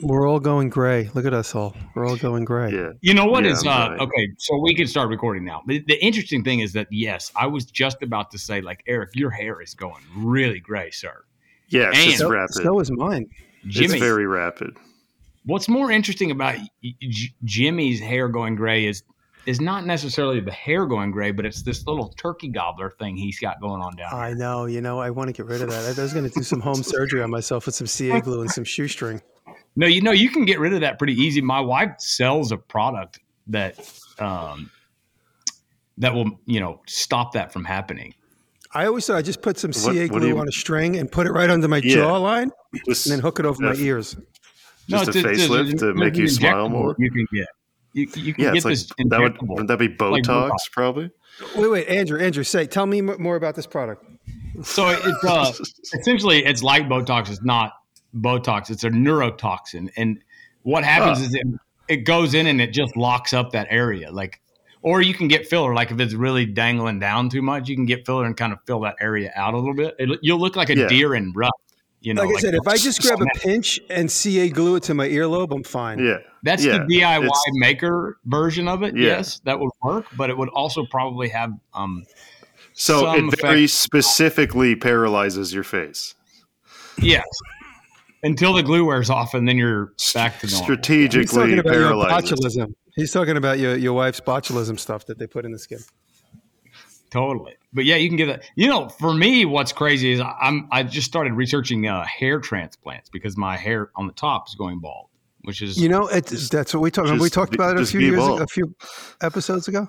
We're all going gray. Look at us all. We're all going gray. Yeah. You know what Yeah, is uh, okay? So we can start recording now. The, the interesting thing is that yes, I was just about to say like Eric, your hair is going really gray, sir. Yeah, it's just rapid. So is mine. Jimmy, It's very rapid. what's more interesting about J- J- Jimmy's hair going gray is is not necessarily the hair going gray, but it's this little turkey gobbler thing he's got going on down. I know. You know, I want to get rid of that. I was going to do some home surgery on myself with some CA glue and some shoestring. No, you know you can get rid of that pretty easy. My wife sells a product that um, that will you know stop that from happening. I always thought I just put some CA glue you- on a string and put it right under my Yeah. jawline Just, and then hook it over my Def- ears. just a it's- it's- facelift it's- to make you smile more. You can get you, you can yeah, get it's like this that would, wouldn't that be like Botox, Botox. probably? Wait, wait, Andrew, Andrew, say, tell me more about this product. So it's uh, essentially it's like Botox. It's not Botox. It's a neurotoxin, and what happens Huh. is it, it goes in and it just locks up that area. Like, or you can get filler. Like if it's really dangling down too much, you can get filler and kind of fill that area out a little bit. It, you'll look like a Yeah. deer in rut. You know, like I said, if I just grab a pinch and CA glue it to my earlobe, I'm fine. Yeah. That's Yeah, the DIY it's- maker version of it. Yeah. Yes, that would work, but it would also probably have um, So some it very effect- specifically paralyzes your face. yes. Until the glue wears off, and then you're back to normal. He's talking Strategically about your paralyzes. botulism. He's talking about your, your wife's botulism stuff that they put in the skin. Totally. But yeah, you can get that. You know, for me, what's crazy is I'm I just started researching uh, hair transplants because my hair on the top is going bald, which is You know, it's, that's what we talked. just We talked about it a few years, ago, a few episodes ago.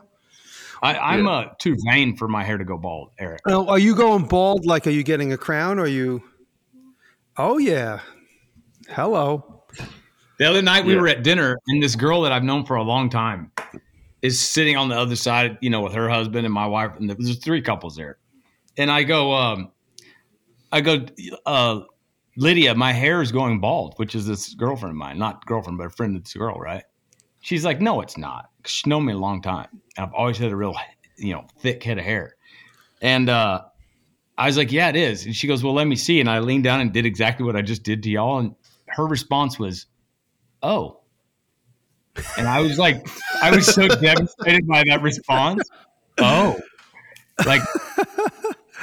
I, I'm yeah. uh, too vain for my hair to go bald, Eric. Now, are you going bald? Like, are you getting a crown? Or are you? Oh yeah. Hello. The other night we Yeah. were at dinner, and this girl that I've known for a long time is sitting on the other side, you know, with her husband and my wife, and there's three couples there. And I go, um, I go, uh, Lydia, my hair is going bald, which is this girlfriend of mine, not girlfriend, but a friend of this girl, right? She's like, no, it's not. She's known me a long time. I've always had a real, you know, thick head of hair. And uh, I was like, yeah, it is. And she goes, well, let me see. And I leaned down and did exactly what I just did to y'all. And her response was, oh. And I was like, I was so devastated by that response. Oh. Like,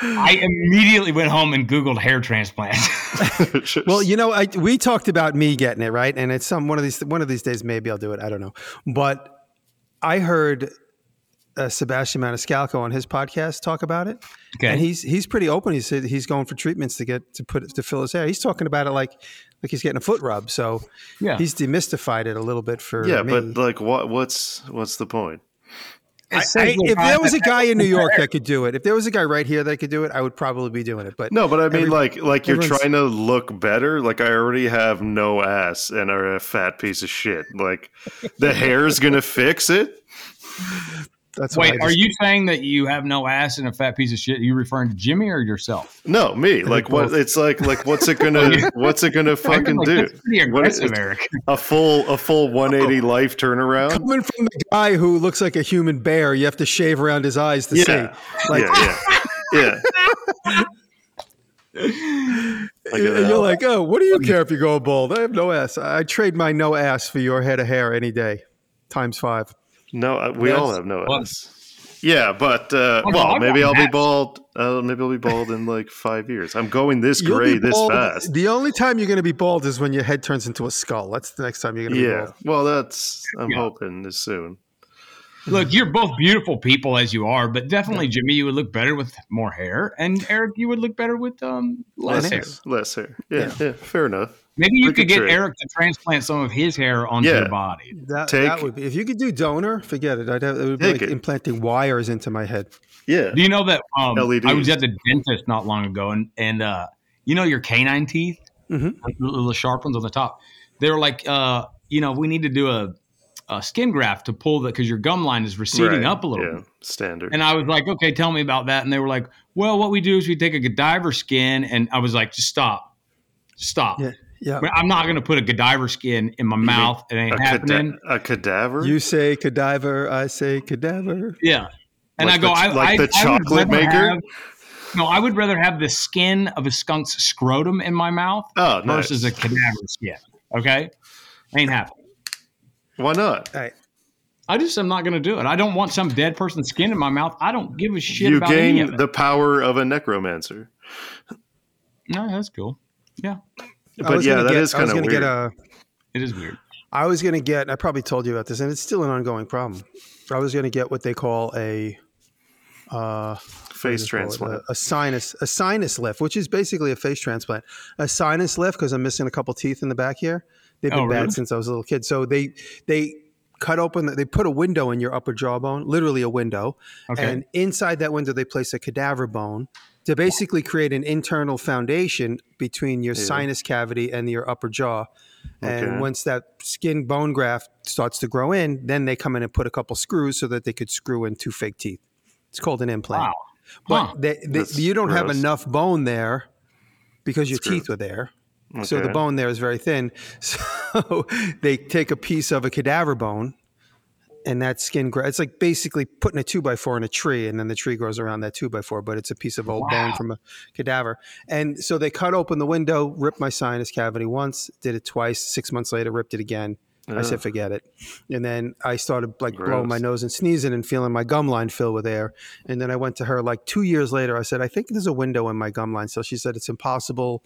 I immediately went home and Googled hair transplant. Well, you know, I, we talked about me getting it right, and it's some one of these one of these days maybe I'll do it. I don't know, but I heard uh, Sebastian Maniscalco on his podcast talk about it, Okay. and he's he's pretty open. He said he's going for treatments to get to put to fill his hair. He's talking about it like like he's getting a foot rub. So yeah. he's demystified it a little bit for yeah, me. but like, what? What's what's the point? I- I- if there was a guy in New York that could do it, if there was a guy right here that could do it, I would probably be doing it. But No, but I mean, like, like you're trying to look better. Like, I already have no ass and are a fat piece of shit. Like, the hair's gonna fix it. That's why I Wait, are you saying that you have no ass and a fat piece of shit? Are you referring to Jimmy or yourself? No, me. Like, what? It's like, like, what's it gonna, what's it gonna fucking Like, do? What is aggressive. Eric. A full, a full 180 life turnaround. coming from the guy who looks like a human bear? You have to shave around his eyes to Yeah, see. Like, yeah, yeah, yeah. Look at and that. you're like, oh, what do you care if you go bald? I have no ass. I trade my no ass for your head of hair any day, times five. No, uh, we all have no well- ass. Yeah, but uh, well, maybe I'll be bald. Uh, maybe I'll be bald in like five years. I'm going this You'll gray this fast. The only time you're going to be bald is when your head turns into a skull. That's the next time you're going to be Yeah, well, that's I'm Yeah. hoping is soon. Look, you're both beautiful people as you are, but definitely Jimmy, you would look better with more hair, and Eric, you would look better with um less hair. Less, less hair. Yeah, yeah, fair enough. Maybe you could could get trade. Eric to transplant some of his hair onto Yeah. your body. That, Take- that would be if you could do donor. Forget it. I'd have it would be Take like it. implanting wires into my head. Yeah, Do you know that um, I was at the dentist not long ago, and and uh, you know your canine teeth, Mhm. like the little sharp ones on the top. They were like, uh, you know, we need to do a, a skin graft to pull that because your gum line is receding Right, up a little Yeah, bit. standard. And I was like, okay, tell me about that. And they were like, well, what we do is we take a Godiva skin, and I was like, just stop, just stop. Yeah, yeah. I'm not going to put a Godiva skin in my mouth. It ain't a, happening. cada- a cadaver. You say cadaver, I say cadaver. Yeah. And Like I go, the- I like I, the I chocolate rather maker? have- no, I would rather have the skin of a skunk's scrotum in my mouth oh, nice. versus a cadaver skin. Okay, ain't happening. Why not? All right. I just am not going to do it. I don't want some dead person's skin in my mouth. I don't give a shit you about any of gain it. the power of a necromancer. no, that's cool. Yeah, I But yeah, gonna that get- is I was kind of gonna weird. get a. it is weird. I was going to get. I probably told you about this, and it's still an ongoing problem. I was going to get what they call a uh, Face what do they call it? transplant. a, a sinus a sinus lift, which is basically a face transplant. A sinus lift because I'm missing a couple teeth in the back here. They've been Oh, bad since I was a little kid. So they they cut open. the- They put a window in your upper jawbone, literally a window, Okay. and inside that window they place a cadaver bone to basically create an internal foundation between your Yeah. sinus cavity and your upper jaw. And Okay. once that skin bone graft starts to grow in, then they come in and put a couple screws so that they could screw in two fake teeth. It's called an implant. Wow. But Huh. they, they, you don't have enough bone there because your teeth were there. So the bone there is very thin. So they take a piece of a cadaver bone and that skin grows. It's like basically putting a two by four in a tree and then the tree grows around that two by four, but it's a piece of old bone from a cadaver. And so they cut open the window, ripped my sinus cavity once, did it twice. Six months later, ripped it again. I said, forget it. And then I started like blowing my nose and sneezing and feeling my gum line fill with air. And then I went to her like two years later. I said, I think there's a window in my gum line. So she said, it's impossible.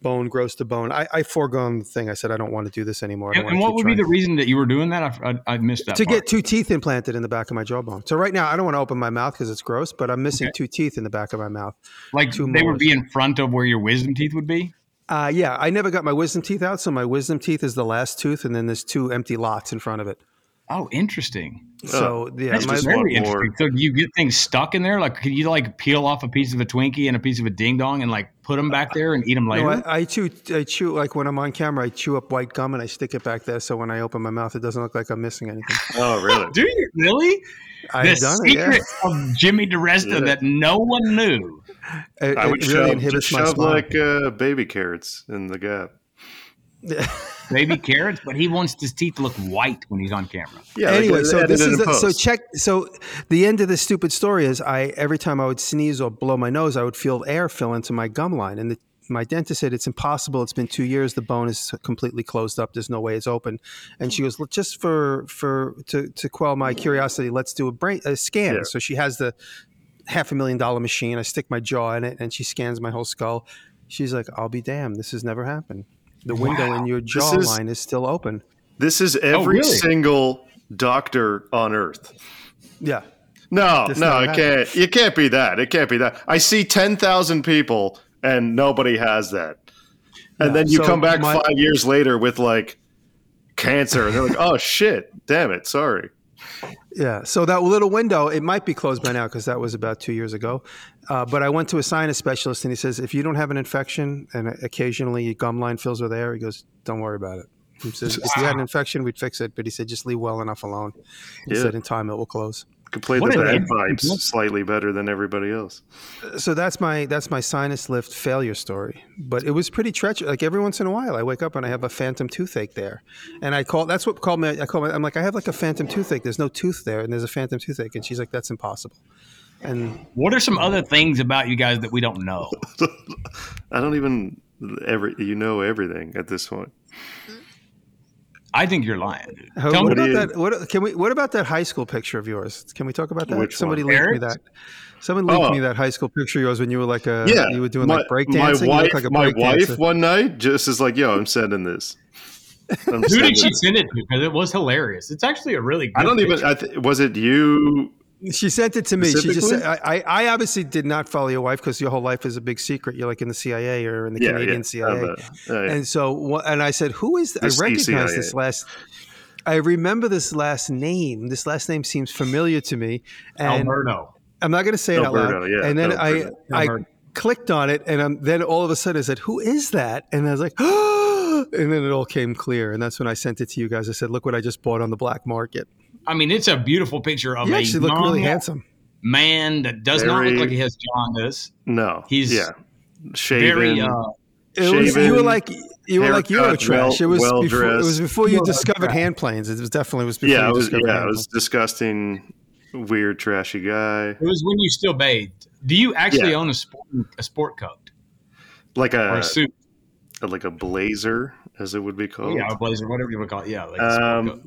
Bone grows to bone. I, I foregone the thing. I said, I don't want to do this anymore. And, and what would be trying." the reason that you were doing that? I, I, I missed that. to part. get two teeth implanted in the back of my jawbone. So right now, I don't want to open my mouth because it's gross, but I'm missing Okay. two teeth in the back of my mouth. like two they would be in front of where your wisdom teeth would be. Uh, yeah, I never got my wisdom teeth out, so my wisdom teeth is the last tooth, and then there's two empty lots in front of it. Oh, interesting. So yeah, That's my, just very want interesting. So you get things stuck in there? Like, can you like peel off a piece of a Twinkie and a piece of a ding dong and like put them back there and eat them later? no, I, I chew. I chew like when I'm on camera. I chew up white gum and I stick it back there, so when I open my mouth, it doesn't look like I'm missing anything. Oh, really? do you really? I've the done it. Yeah. secret of Jimmy DeResta Yeah. that no one knew. It, I would it really shove, inhibits just shove like uh, baby carrots in the gap. Baby carrots, but he wants his teeth to look white when he's on camera. Yeah. anyway, so this it is in the, so check. So the end of this stupid story is I every time I would sneeze or blow my nose, I would feel air fill into my gum line, and the, my dentist said it's impossible. It's been two years. The bone is completely closed up. There's no way it's open. And she goes, "Look, just for for to to quell my curiosity, let's do a brain a scan. Yeah. So she has the half a million dollar machine. I stick my jaw in it, and she scans my whole skull. She's like, "I'll be damned. This has never happened. The window in your is- jawline is still open." This is oh, every really? single doctor on earth. Yeah. No, This no, never it can't. It can't be that. It can't be that. I see ten thousand people and nobody has that. And Yeah, then you so come back my- five years later with like cancer, and they're like, "Oh shit, damn it, sorry." Yeah. So that little window, it might be closed by now because that was about two years ago. Uh, but I went to a sinus specialist and he says, if you don't have an infection and occasionally your gum line fills with air, he goes, don't worry about it. He says, if you had an infection, we'd fix it. But he said, just leave well enough alone. He Yeah. said, in time, it will close. Could play What the an bad interesting- pipes slightly better than everybody else. So that's my that's my sinus lift failure story. But it was pretty treacherous. Like every once in a while, I wake up and I have a phantom toothache there, and I call that's what called me. I call me. I'm like, I have like a phantom toothache. There's no tooth there, and there's a phantom toothache, and she's like, that's impossible. And What are some other things about you guys that we don't know? I don't even every you know everything at this point. Mm. I think you're lying. How- Tell what me, about you- that? What can we? What about that high school picture of yours? Can we talk about that? Which Somebody one? linked me that. Someone linked Oh. me that high school picture of yours when you were like a Yeah, you were doing my, like break my wife, like a my wife, one night just is like, "Yo, I'm sending this." I'm who sending did she it. send it to? Because it was hilarious. It's actually a really good I don't even. I th- was it you? She sent it to me. She just said, I, I, I obviously did not follow your wife because your whole life is a big secret. You're like in the CIA or in the Yeah, Canadian yeah. CIA. Uh, uh, yeah. And so, and I said, who is, th- The I recognize this last, I remember this last name. This last name seems familiar to me. And Alberto. I'm not going to say it out loud. yeah, and then Alberto. I, I clicked on it, and um, then all of a sudden I said, "Who is that?" And I was like, oh, and then it all came clear, and that's when I sent it to you guys. I said, "Look what I just bought on the black market." I mean, it's a beautiful picture of You a actually look really handsome. man that does not look like he has jaundice. no, He's yeah, shaven. Very. Uh, It was, you were like you were like haircut, Eurotrash. it was well- before, it was before you Well discovered dressed. hand planes. It was definitely was before yeah, you it was. discovered Yeah, hand it was planes. disgusting, weird, trashy guy. it was when you still bathed. Do you actually Yeah. own a sport a sport coat Like or a a suit? like a blazer, as it would be called. yeah, a blazer, whatever you would call it. Yeah, like a Um, coat.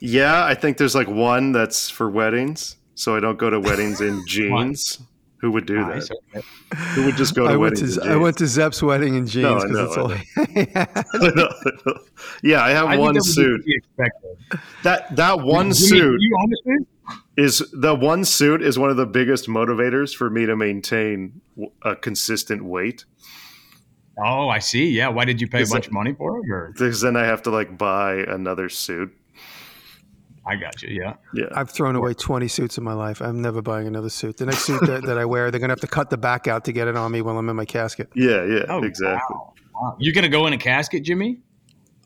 Yeah, I think there's like one that's for weddings, so I don't go to weddings in jeans. Who would do Nice, that? okay. Who would just go to I went weddings? to in I went to Zepp's wedding in jeans No, I know, it's I all. yeah, I have I one that suit. to be expected. That that one Jimmy, suit You is the one suit is one of the biggest motivators for me to maintain a consistent weight Oh, I see. Yeah. Why did you pay a Is bunch of money for it? Or because then I have to like buy another suit. I got you. Yeah. Yeah, I've thrown away 20 suits in my life. I'm never buying another suit. The next suit that, that I wear, they're going to have to cut the back out to get it on me while I'm in my casket. yeah, yeah, Oh, exactly. Wow. Wow. You gonna go in a casket, Jimmy?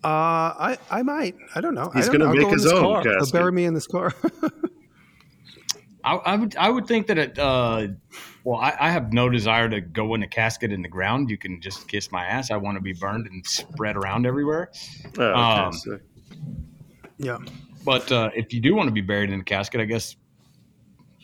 Uh, I, I might. I don't know. He's gonna make go his own car. They'll casket. bury me in this car. I, I would. I would think that it. Uh, well, I, I have no desire to go in a casket in the ground. You can just kiss my ass. I want to be burned and spread around everywhere. Oh, okay, Um, so- yeah. But uh, if you do want to be buried in a casket, I guess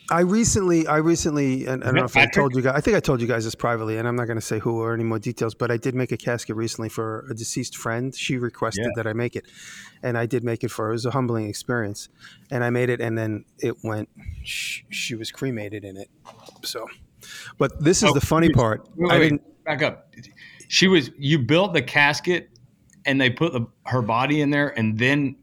I recently, I recently, and I don't know if I told you guys. I think I told you guys this privately, and I'm not going to say who or any more details. But I did make a casket recently for a deceased friend. She requested Yeah. that I make it, and I did make it for her. It was a humbling experience, and I made it, and then it went. She, she was cremated in it. So, but this is Oh, the funny wait, part. Wait, I wait, didn't. back up. She was. You built the casket, and they put the, her body in there, and then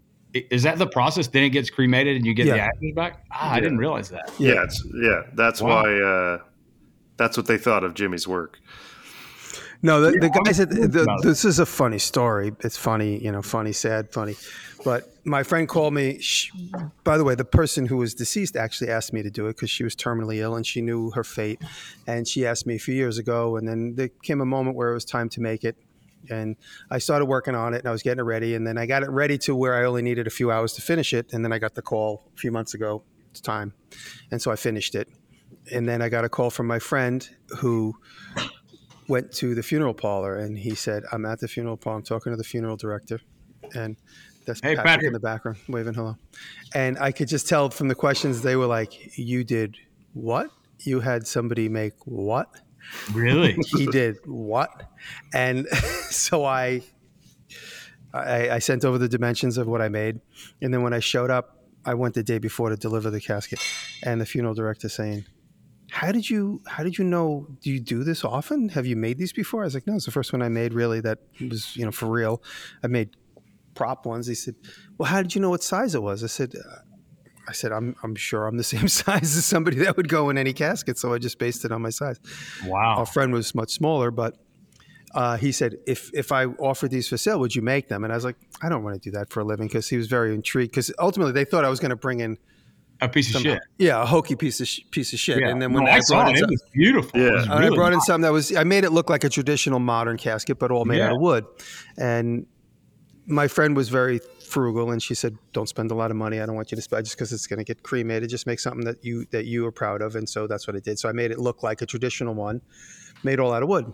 is that the process? Then it gets cremated, and you get the ashes back. Ah, I didn't realize that. yeah, it's, yeah. That's Wow. why. Uh, that's what they thought of Jimmy's work. No, the, Yeah, the guy said the, this is a funny story. It's funny, you know, funny, sad, funny. But my friend called me. She, by the way, the person who was deceased actually asked me to do it because she was terminally ill and she knew her fate. And she asked me a few years ago, and then there came a moment where it was time to make it. And I started working on it, and I was getting it ready. And then I got it ready to where I only needed a few hours to finish it. And then I got the call a few months ago. It's time, and so I finished it. And then I got a call from my friend who went to the funeral parlor and he said, I'm at the funeral parlor. I'm talking to the funeral director. And that's Hey, Patrick, Patrick. in the background waving hello. And I could just tell from the questions, they were like, You did what? You had somebody make what? Really? He did what? And so I, I, I sent over the dimensions of what I made. And then when I showed up, I went the day before to deliver the casket. And the funeral director saying, how did you how did you know do you do this often have you made these before i was like no it's the first one i made really that was you know for real i made prop ones he said well how did you know what size it was i said i said i'm i'm sure i'm the same size as somebody that would go in any casket so i just based it on my size Wow. our friend was much smaller but uh, he said, if, if I offered these for sale, would you make them? And I was like, I don't want to do that for a living because he was very intrigued. Because ultimately, they thought I was going to bring in, A piece of some, shit. yeah, a hokey piece of sh- piece of shit. Yeah. And then when no, I, I brought it. in It was beautiful. It was Yeah. and really I brought in nice. something that was I made it look like a traditional modern casket, but all made out of wood. And my friend was very frugal, and she said, "Don't spend a lot of money. I don't want you to spend just because it's going to get cremated. Just make something that you that you are proud of." And so that's what I did. So I made it look like a traditional one, made all out of wood,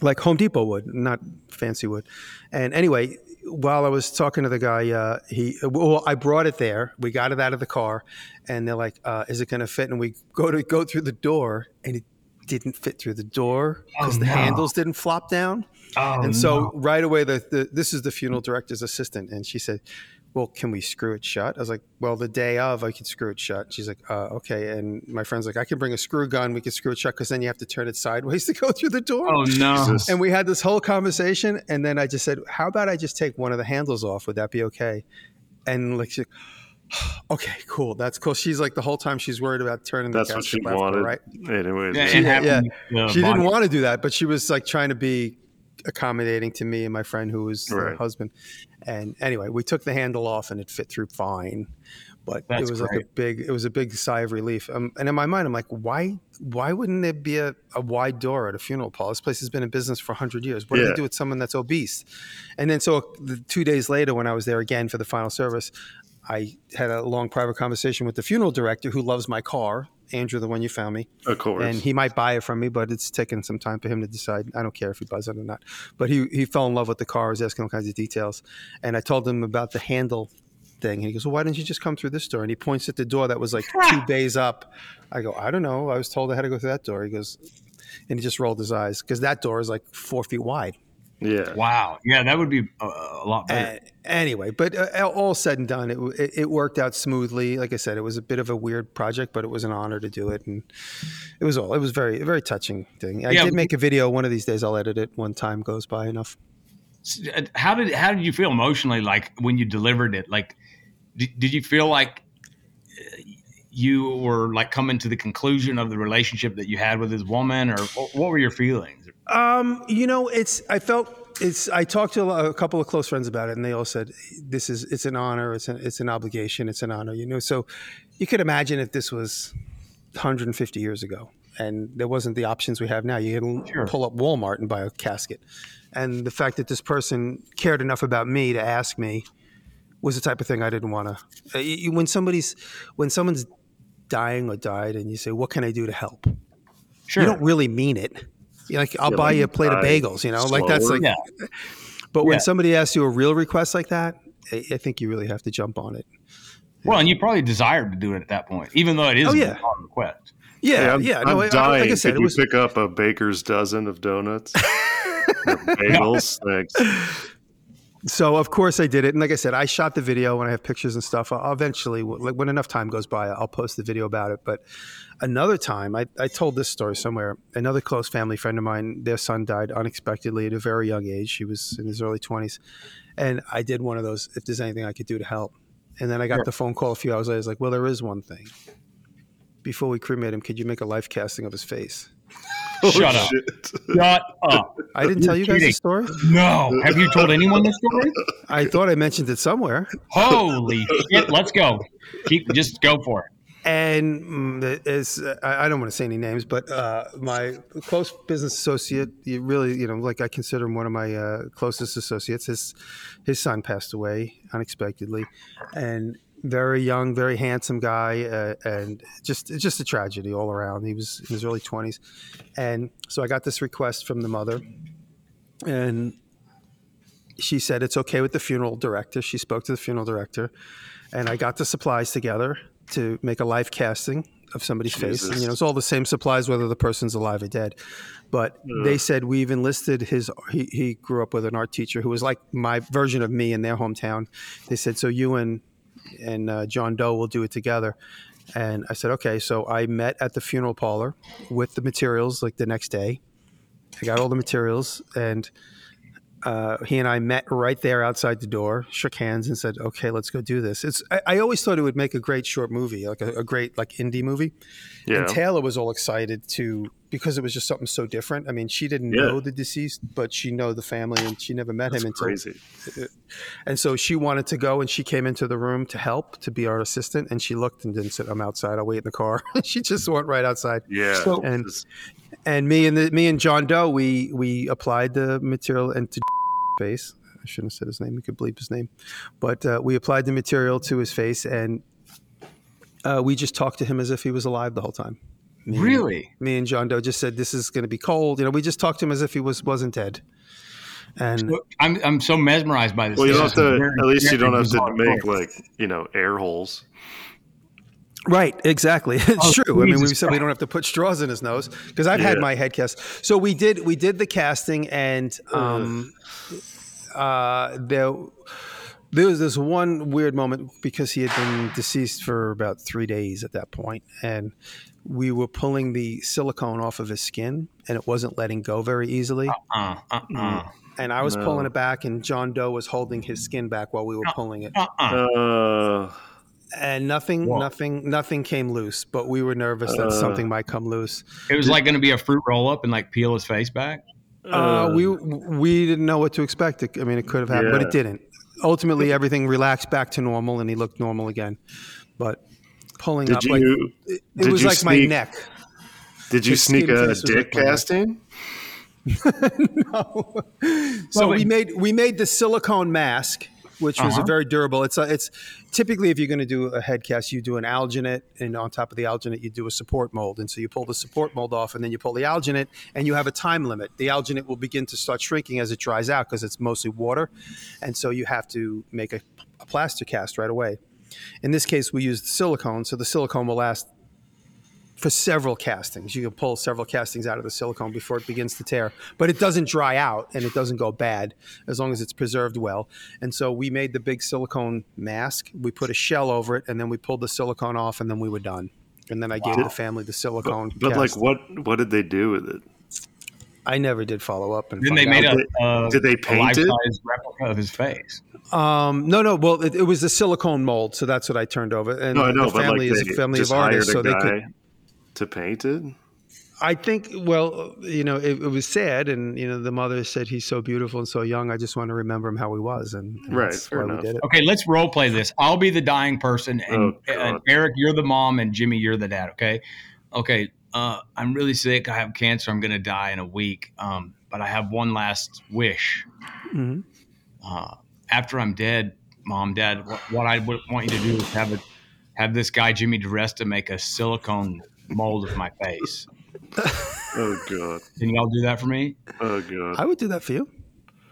like Home Depot wood, not fancy wood. And anyway. While I was talking to the guy, uh, he well, I brought it there. We got it out of the car, and they're like, uh, "Is it going to fit?" And we go to go through the door, and it didn't fit through the door because Oh, the no. handles didn't flop down. Oh, and so no. right away, the, the this is the funeral director's assistant, and she said, "Well, can we screw it shut?" I was like, "Well, the day of, I could screw it shut." She's like, uh, "Okay." And my friend's like, "I can bring a screw gun. We can screw it shut because then you have to turn it sideways to go through the door." oh no. Jesus. And we had this whole conversation, and then I just said, "How about I just take one of the handles off? Would that be okay?" And like, she's like, "Okay, cool. That's cool." She's like, the whole time she's worried about turning the That's what she left wanted. right. Anyways, Yeah, yeah. and yeah, she didn't want to do that, but she was like trying to be accommodating to me and my friend who was her husband. And anyway, we took the handle off and it fit through fine. But That's it was like a big, it was a big sigh of relief. Um, and in my mind, I'm like, why, why wouldn't there be a, a wide door at a funeral Paul? This place has been in business for hundred years. What do Yeah. they do with someone that's obese? And then so the two days later, when I was there again for the final service, I had a long private conversation with the funeral director who loves my car, Andrew, the one you found me of course. and he might buy it from me, but it's taken some time for him to decide. I don't care if he buys it or not. But he he fell in love with the car, was asking all kinds of details, and I told him about the handle thing. And he goes, "Well, why didn't you just come through this door?" And he points at the door that was like two bays up. I go, "I don't know. I was told I had to go through that door." He goes, and he just rolled his eyes because that door is like four feet wide. Yeah. Wow. Yeah, that would be a, a lot better. Uh, anyway, but uh, all said and done, it, it, it worked out smoothly. Like I said, it was a bit of a weird project, but it was an honor to do it, and it was all. It was very, very touching thing. I Yeah. did make a video. One of these days, I'll edit it. When time goes by enough. uh, how did how did you feel emotionally like when you delivered it like did, did you feel like uh, you were like coming to the conclusion of the relationship that you had with this woman or what, what were your feelings Um, you know, it's. I felt it's. I talked to a, a couple of close friends about it, and they all said, "This is. It's an honor. It's an. It's an obligation. It's an honor." You know, so you could imagine if this was 150 years ago, and there wasn't the options we have now. You can Sure. pull up Walmart and buy a casket, and the fact that this person cared enough about me to ask me was the type of thing I didn't want to. When somebody's when someone's dying or died, and you say, "What can I do to help?" sure You don't really mean it. You're like, I'll Yeah, buy like you a plate of bagels, you know, like that's like. yeah But when Yeah. somebody asks you a real request like that, I, I think you really have to jump on it. well and you probably desired to do it at that point even though it is Oh, yeah. a hard request Yeah, Hey, I'm, yeah. I'm no, I- I- dying. like I said, Could it you pick up a baker's dozen of donuts? Bagels? Thanks. So of course I did it, and like I said, I shot the video when I have pictures and stuff. I'll eventually, like when enough time goes by, I'll post the video about it. But another time, I, I told this story somewhere. Another close family friend of mine, their son died unexpectedly at a very young age. He was in his early twenties, and I did one of those. If there's anything I could do to help, and then I got Sure. the phone call a few hours later. I was like, well, there is one thing. Before we cremate him, could you make a life casting of his face? Shut up. shit. shut up I didn't tell you guys kidding. the story. no have you told anyone the story I thought I mentioned it somewhere. holy shit let's go keep just go for it and mm, it is I I don't want to say any names, but uh, my close business associate, you really, you know, like I consider him one of my uh, closest associates. His his son passed away unexpectedly, and very young, very handsome guy, uh, and just just a tragedy all around. He was in his early twenties, and so I got this request from the mother, and she said it's okay with the funeral director. She spoke to the funeral director, and I got the supplies together to make a life casting of somebody's face. And, you know, it's all the same supplies, whether the person's alive or dead. But they said we've enlisted his. He, he grew up with an art teacher who was like my version of me in their hometown. They said, so you and and uh, John Doe will do it together. And I said, okay. So I met at the funeral parlor with the materials like the next day. I got all the materials and uh, he and I met right there outside the door, shook hands, and said, "Okay, let's go do this." It's. I, I always thought it would make a great short movie, like a, a great like indie movie. Yeah. And Taylor was all excited to because it was just something so different. I mean, she didn't Yeah. know the deceased, but she know the family, and she never met That's him until. crazy. And so she wanted to go, and she came into the room to help to be our assistant. And she looked and didn't said, "I'm outside. I'll wait in the car." she just went right outside. Yeah. So- And- And me and the, me and John Doe, we we applied the material into his face. I shouldn't have said his name. We could bleep his name, but uh, we applied the material to his face, and uh, we just talked to him as if he was alive the whole time. Me and- really me and John Doe just said this is going to be cold. You know, we just talked to him as if he was wasn't dead. And I'm I'm so mesmerized by this. well, you don't have to. At least you don't have to make like you know air holes. Right, exactly. It's Oh, true. I mean, we said we don't have to put straws in his nose because I've had my head cast. So we did we did the casting, and um, uh, there there was this one weird moment because he had been deceased for about three days at that point, and we were pulling the silicone off of his skin, and it wasn't letting go very easily. Uh, uh, uh, And I was No. pulling it back, and John Doe was holding his skin back while we were pulling it. uh, uh. Uh, and nothing Whoa. nothing nothing came loose but we were nervous that Uh. something might come loose It was like going to be a fruit roll up and like peel his face back. uh, we we didn't know what to expect i mean it could have happened but it didn't ultimately everything relaxed back to normal and he looked normal again but pulling Did up you? like it, it did was you like my sneak- neck did you his sneak a dick like casting? no. so Well, we but- made we made the silicone mask which was Uh-huh. a very durable it's a, it's typically if you're going to do a head cast you do an alginate and on top of the alginate you do a support mold. And so you pull the support mold off and then you pull the alginate and you have a time limit. The alginate will begin to start shrinking as it dries out because it's mostly water. And so you have to make a, a plaster cast right away. In this case we used silicone so the silicone will last for several castings. You can pull several castings out of the silicone before it begins to tear, but it doesn't dry out and it doesn't go bad as long as it's preserved well. And so we made the big silicone mask. We put a shell over it, and then we pulled the silicone off, and then we were done. And then I gave the family the silicone. But like, what what did they do with it? I never did follow up. And Then they made out. a, uh, Did they a paint it? life-size replica of his face. Um, no, no. Well, it, it was a silicone mold, so that's what I turned over. And No, I know, the but family like is a family of artists, so hired a they could. To paint it. I think. Well, you know, it, it was sad, and you know, the mother said he's so beautiful and so young. I just want to remember him how he was, and, and Right, that's fair why we did it. Okay, let's role play this. I'll be the dying person, and, Oh, and Eric, you're the mom, and Jimmy, you're the dad. Okay, okay. Uh, I'm really sick. I have cancer. I'm going to die in a week. Um, but I have one last wish. Mhm. Uh, after I'm dead, mom, dad, what, what I would want you to do is have a, have this guy Jimmy DeResta make a silicone mold of my face. Oh god. Can y'all do that for me? Oh god. I would do that for you.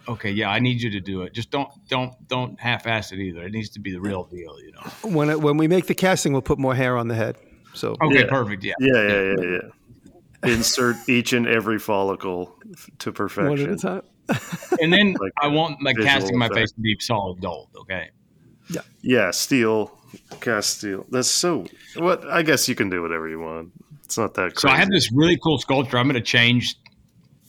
Okay, yeah, I need you to do it. Just don't don't don't half-ass it either. It needs to be the real deal, you know. When it, when we make the casting, we'll put more hair on the head. So Okay, Yeah. perfect. Yeah. Yeah, yeah, yeah, yeah. Insert each and every follicle to one at a perfection. time. And then Like I want my visual casting my effect. face to be solid gold. Okay. Yeah. Yeah, steel, cast steel. That's so. What? I guess you can do whatever you want. It's not that Crazy. So. I have this really cool sculpture. I'm going to change.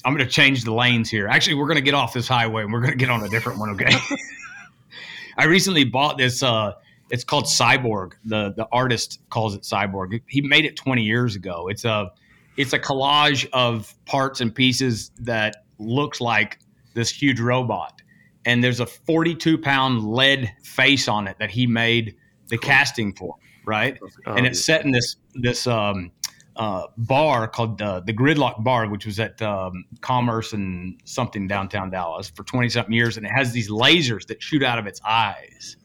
I'm going to change the lanes here. Actually, we're going to get off this highway and we're going to get on a different one. Okay. I recently bought this. Uh, it's called Cyborg. The the artist calls it Cyborg. He made it 20 years ago. It's a it's a collage of parts and pieces that looks like this huge robot. And there's a 42 pound lead face on it that he made the casting for. Right Um, and it's set in this this um, uh, bar called uh, the Gridlock Bar, which was at um, Commerce and something downtown Dallas for twenty something years, and it has these lasers that shoot out of its eyes.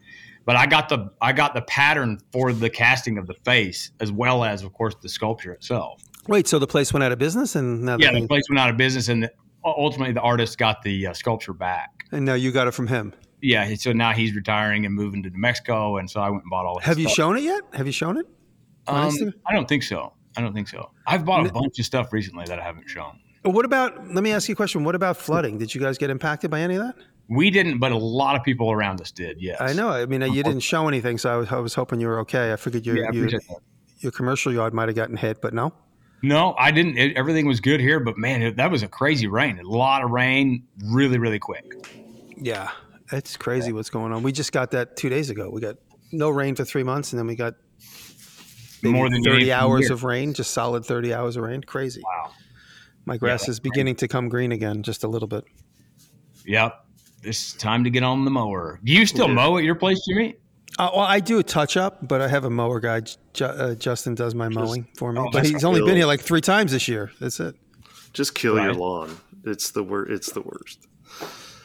But I got the I got the pattern for the casting of the face as well as, of course, the sculpture itself. Wait, so the place went out of business, and now Yeah, the place went out of business, and ultimately the artist got the uh, sculpture back. and now you got it from him. Yeah, so now he's retiring and moving to New Mexico, and so I went and bought all. His stuff. Have you stuff. shown it yet? Have you shown it? Um, I don't think so. I don't think so. I've bought a bunch of stuff recently that I haven't shown. What about? Let me ask you a question. What about flooding? Did you guys get impacted by any of that? We didn't, but a lot of people around us did. Yes, I know. I mean, you didn't show anything, so I was, I was hoping you were okay. I figured your Yeah, your, your commercial yard might have gotten hit, but no. No, I didn't. It, everything was good here, but man, it, that was a crazy rain. A lot of rain, really, really quick. Yeah, it's crazy what's going on. We just got that two days ago. We got no rain for three months, and then we got maybe More than thirty hours of rain, just solid thirty hours of rain. Crazy. Wow. My grass that's is beginning to come green again, just a little bit. Yep. It's time to get on the mower. Do you still Yeah. mow at your place, Jimmy? Uh, well, I do a touch up, but I have a mower guy. Ju- uh, Justin does my mowing for me, oh, but that's he's only cool. been here like three times this year. That's it. Just kill your lawn. It's the wor- It's the worst.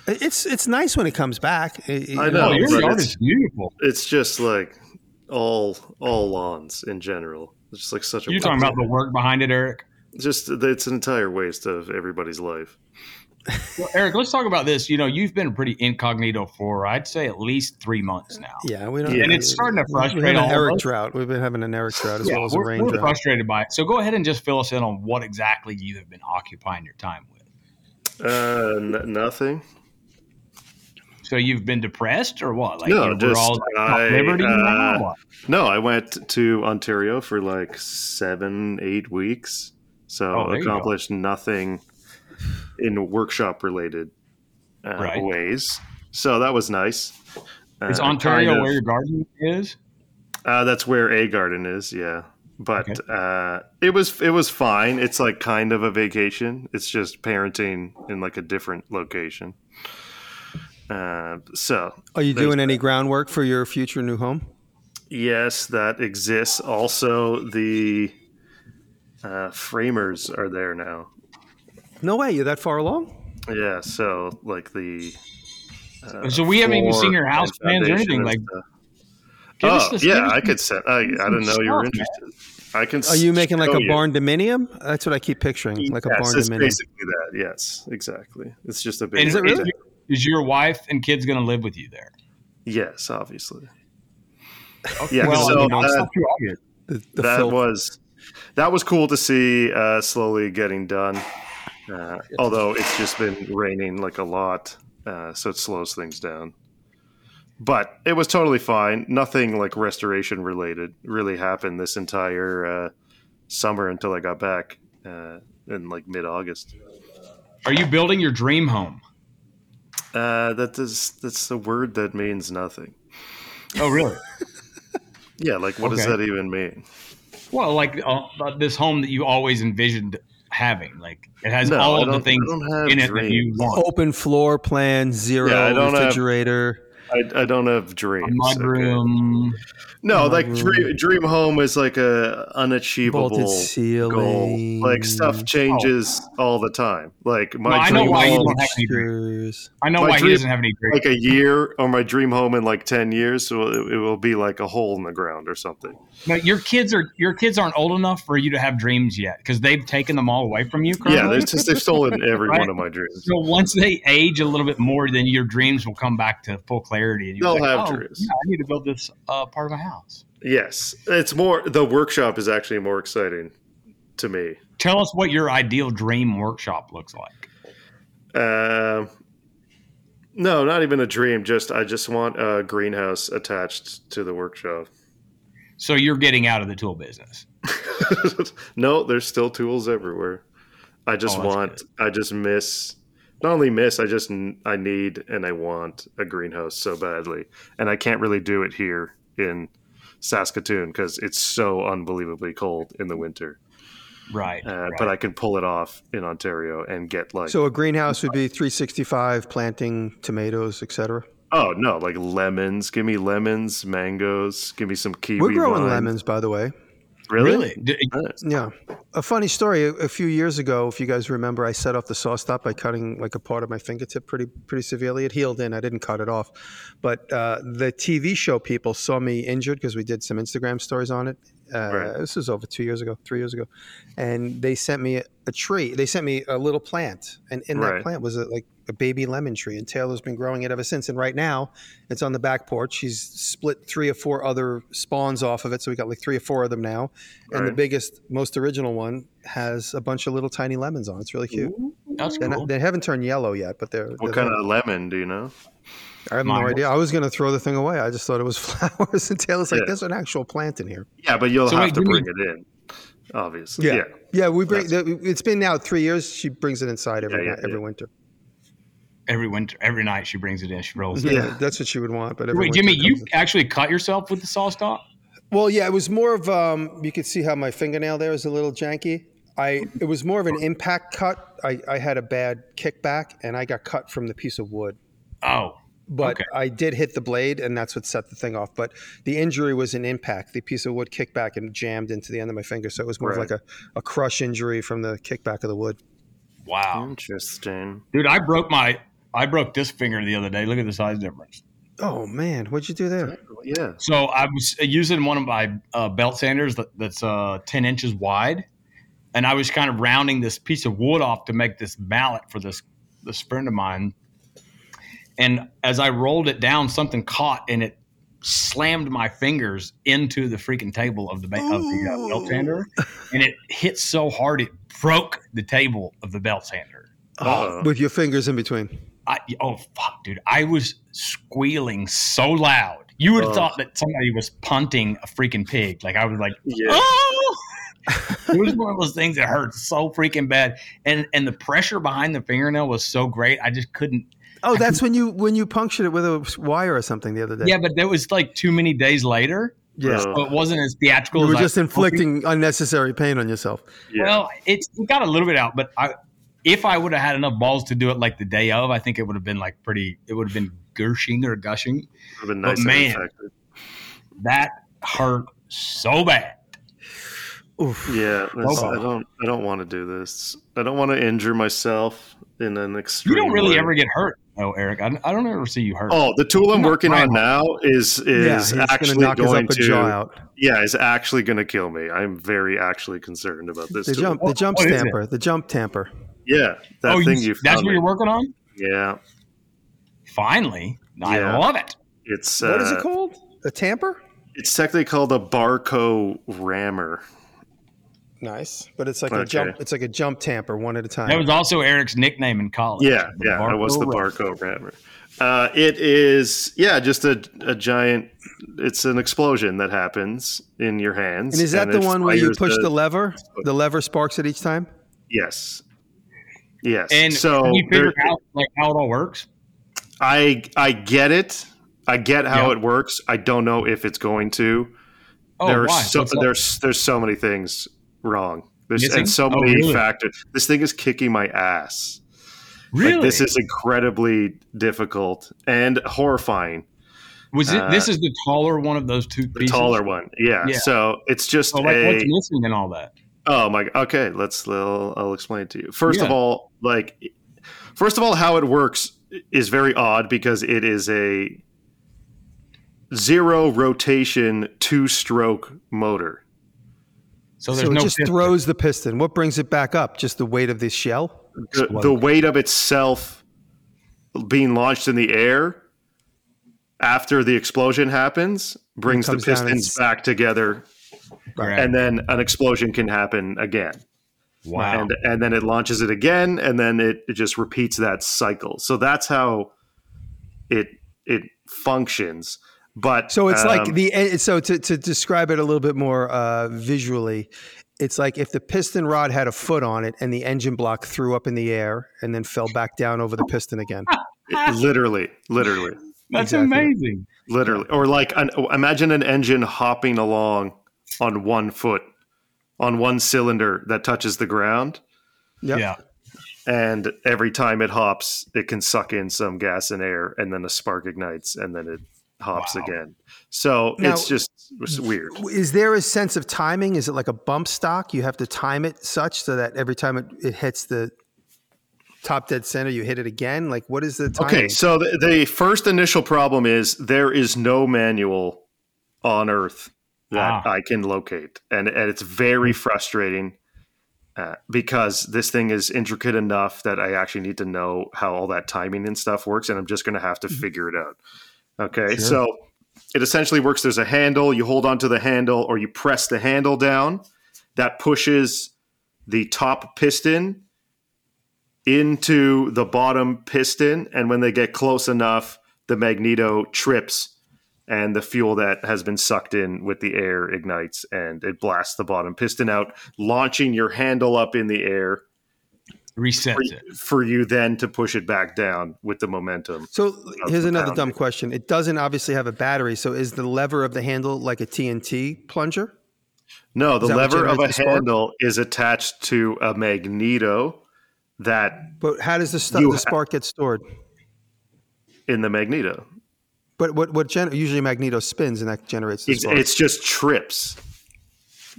It's it's nice when it comes back. It- it- I you know, your yard it's- is beautiful. It's just like all all lawns in general. It's just like such a. You're talking about the work behind it, Eric. just it's an entire waste of everybody's life. Well, Eric, let's talk about this. You know, you've been pretty incognito for I'd say at least three months now. Yeah, we don't. Yeah. And it's starting to We've frustrate an all Eric us. drought. We've been having an Eric drought as Yeah, well as a we're, rain we're drought. frustrated by it. So go ahead and just fill us in on what exactly you have been occupying your time with. Uh, n- nothing. So you've been depressed or what? Like No, just all I, uh. No, I went to Ontario for like seven, eight weeks. So Oh, there you go. accomplished nothing in workshop related uh, Right. ways. So that was nice. Is Uh, Ontario kind of- where your garden is? Uh, that's where a garden is. Yeah, but uh, it was it was fine. It's like kind of a vacation. It's just parenting in like a different location. Uh, so Are you doing any groundwork for your future new home? yes, that exists. Also, the uh, framers are there now. No way. You're that far along? Yeah, so like the. Uh, So we haven't even seen your house plans or foundation anything, like, stuff. Give oh this- yeah, I could send. I, I didn't know you were stuff, man. interested. I can. Are you making like a you. barn dominium? That's what I keep picturing, like a barn it's dominium. basically that. Yes, exactly. It's just a big. Is it really? Is, your wife and kids going to live with you there? Yes, obviously. Yeah, well, so I mean, it's not too obvious. The, the that filth. was that was cool to see uh, slowly getting done. Uh, although it's just been raining like a lot, uh, so it slows things down. But it was totally fine. Nothing like restoration related really happened this entire uh, summer until I got back uh, in like mid August. Are you building your dream home? Uh, that is that's a word that means nothing. Oh, really? Yeah, like what does that even mean? well, like uh, this home that you always envisioned having. Like it has No, all of the things don't in it that you want. Open floor plan, zero Yeah, I don't have- refrigerator. I, I don't have dreams. A okay. No, Mud like room. dream, dream home is like a unachievable goal. Like stuff changes oh. all the time. Like my No, I know why you home, don't have any dreams. I know why he dream- doesn't have any dreams. like a year, or my dream home in like ten years, so it, it will be like a hole in the ground or something. No, your kids are your kids aren't old enough for you to have dreams yet because they've taken them all away from you. Yeah, currently. there's just they've stolen every Right. one of my dreams. So once they age a little bit more, then your dreams will come back to full clarity, and you're They'll like, have oh. Yeah, I need to build this uh, part of my house. Yes, it's more. The workshop is actually more exciting to me. Tell us what your ideal dream workshop looks like. Um, no, not even a dream. Just I just want a greenhouse attached to the workshop. So you're getting out of the tool business. no, there's still tools everywhere. I just Oh, want. I just miss. Not only miss, I just I need and I want a greenhouse so badly, and I can't really do it here in Saskatoon because it's so unbelievably cold in the winter. Right. Uh, right. But I can pull it off in Ontario and get like. So a greenhouse would be 365, planting tomatoes, etc. oh no, like lemons! Give me lemons, mangoes. Give me some kiwi. We're growing vines. lemons, by the way. Really? D- Nice. Yeah. A funny story. A, a few years ago, if you guys remember, I set off the SawStop by cutting like a part of my fingertip pretty pretty severely. It healed in. I didn't cut it off, but uh, the TV show people saw me injured because we did some Instagram stories on it. Uh, Right. This was over two years ago, three years ago, and they sent me a, a tree. They sent me a little plant, and in that plant was a, like a baby lemon tree, and Taylor's been growing it ever since. And right now, it's on the back porch. She's split three or four other spawns off of it, so we got like three or four of them now. And the biggest, most original one has a bunch of little tiny lemons on. it. It's really cute. That's They're cool. not- they haven't turned yellow yet, but they're. What they're kind of lemon do you know? I have no idea. I was going to throw the thing away. I just thought it was flowers, and Taylor's like, Yeah. "There's an actual plant in here." Yeah, but you'll So have wait, to give me- bring it in, obviously. Yeah, Yeah. yeah. we bring. The, it's been now three years. She brings it inside every Yeah, yeah, night, every yeah. winter. Every winter, every night she brings it in. She rolls it. Yeah. that's what she would want. But every Wait, Jimmy, you in. actually cut yourself with the SawStop? Well, yeah, it was more of um, you could see how my fingernail there is a little janky. I it was more of an impact cut. I, I had a bad kickback and I got cut from the piece of wood. Oh, But Okay. I did hit the blade and that's what set the thing off. But the injury was an impact. The piece of wood kicked back and jammed into the end of my finger. So it was more of Right. like a, a crush injury from the kickback of the wood. wow, Interesting. dude! I broke my I broke this finger the other day. Look at the size difference. Oh man, what'd you do there? Yeah. So I was using one of my uh, belt sanders that, that's uh, ten inches wide, and I was kind of rounding this piece of wood off to make this mallet for this this friend of mine. And as I rolled it down, something caught and it slammed my fingers into the freaking table of the ba- of the uh, belt sander, and it hit so hard it broke the table of the belt sander. Uh-oh. With your fingers in between. I, oh fuck, dude! I was squealing so loud. You would have Oh. thought that somebody was punting a freaking pig. Like I was like, Yeah. oh! it was one of those things that hurt so freaking bad, and and the pressure behind the fingernail was so great. I just couldn't. Oh, that's when you when you punctured it with a wire or something the other day. Yeah, but that was like too many days later, yeah. So it wasn't as theatrical. You were as just was inflicting unnecessary pain on yourself. Yeah. Well, it's it got a little bit out, but I if I would have had enough balls to do it like the day of, I think it would have been like pretty. It would have been gushing or gushing. Would have been but nice and man. effective. That hurt so bad. Oof. Yeah. Oh. I don't. I don't want to do this. I don't want to injure myself in an extreme. You don't really way. ever get hurt, though, Eric. I, I don't ever see you hurt. Oh, the tool I'm Not working on now is is he's actually gonna knock going upper to jaw out. yeah is actually going to kill me. I'm very actually concerned about this. The tool. jump, the jump what is it? stamper, the jump tamper. Yeah, that oh, thing you, you. that's found what you're working on? Yeah, Finally. I Yeah. love it. it's What is uh, it called? A tamper? It's technically called a Barco rammer. Nice, but it's like a Okay. jump. It's like a jump tamper, one at a time. That was also Eric's nickname in college. Yeah, The yeah, it was the Barco Barco rammer. Uh, it is, yeah, just a, a giant. It's an explosion that happens in your hands. and is that the one where you push the- the lever? The lever sparks it each time. Yes. Yes. And so can you figure there- out like how it all works? I I get it. I get how Yeah. it works. I don't know if it's going to. Oh, there are why? so there's there's so many things wrong. There's Missing? and so Oh, many really? factors. This thing is kicking my ass. really? Like, this is incredibly difficult and horrifying. was it? This uh, is the taller one of those two Pieces? The taller one, yeah. Yeah. So it's just So like, a. what's missing and all that? Oh my. God. Okay, let's. I'll, I'll explain it to you. First of all, like, first of all, how it works is very odd because it is a zero rotation two stroke motor. So So, it no just piston. throws the piston. What brings it back up? Just the weight of the shell. The, the weight of itself being launched in the air after the explosion happens brings the comes down and pistons back together, Right. and then an explosion can happen again. wow. and and then it launches it again and then it, it just repeats that cycle so that's how it it functions but So it's like um, the eh, so to to describe it a little bit more uh, visually, it's like if the piston rod had a foot on it and the engine block threw up in the air and then fell back down over the piston again. literally literally That's exactly. amazing. literally or like an, imagine an engine hopping along on one foot on one cylinder that touches the ground Yep. Yeah. and every time it hops it can suck in some gas and air and then a spark ignites and then it hops Wow. again so Now- it's just it's weird Is there a sense of timing? Is it like a bump stock? You have to time it such so that every time it, it hits the top dead center, you hit it again. Like what is the timing? Okay, so the, the first initial problem is there is no manual on Earth that Ah. I can locate, and, and it's very frustrating uh, because this thing is intricate enough that I actually need to know how all that timing and stuff works, and I'm just going to have to figure it out. Okay, Sure. so it essentially works. There's a handle. You hold onto the handle, or you press the handle down. That pushes the top piston into the bottom piston, and when they get close enough, the magneto trips, and the fuel that has been sucked in with the air ignites, and it blasts the bottom piston out, launching your handle up in the air Resets for, it. for you then to push it back down with the momentum. So here's the another dumb pounding. question. It doesn't obviously have a battery. So is the lever of the handle like a TNT plunger? No, the Is that what lever of a the handle is attached to a magneto that But how does the, stu- You the ha- spark get stored? in the magneto. But what what gen- usually magneto spins and that generates the It's, it's just trips.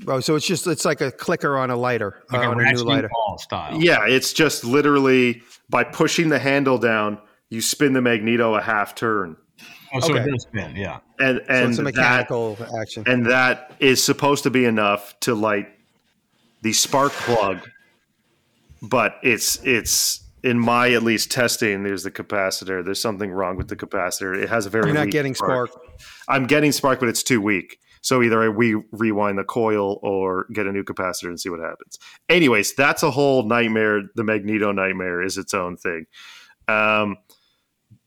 Oh, so it's just it's like a clicker on a lighter, Like uh, a on a new lighter. ball style. Yeah, it's just literally by pushing the handle down, you spin the magneto a half turn, Oh, so Okay. it does spin. Yeah. and So and it's a that mechanical action. and that is supposed to be enough to light the spark plug. But it's it's in my at least testing. There's the capacitor. There's something wrong with the capacitor. It has a very You're not weak getting spark. I'm getting spark, but it's too weak. So either I we rewind the coil or get a new capacitor and see what happens. Anyways, that's a whole nightmare. The magneto nightmare is its own thing. Um,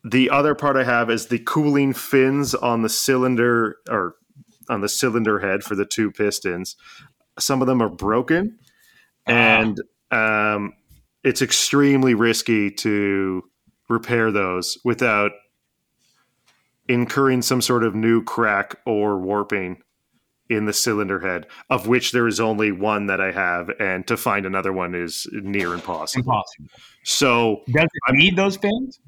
the other part I have is the cooling fins on the cylinder or on the cylinder head for the two pistons. Some of them are broken, and um, it's extremely risky to repair those without incurring some sort of new crack or warping in the cylinder head, of which there is only one that I have, and to find another one is near impossible. Impossible. So Does it need those fins?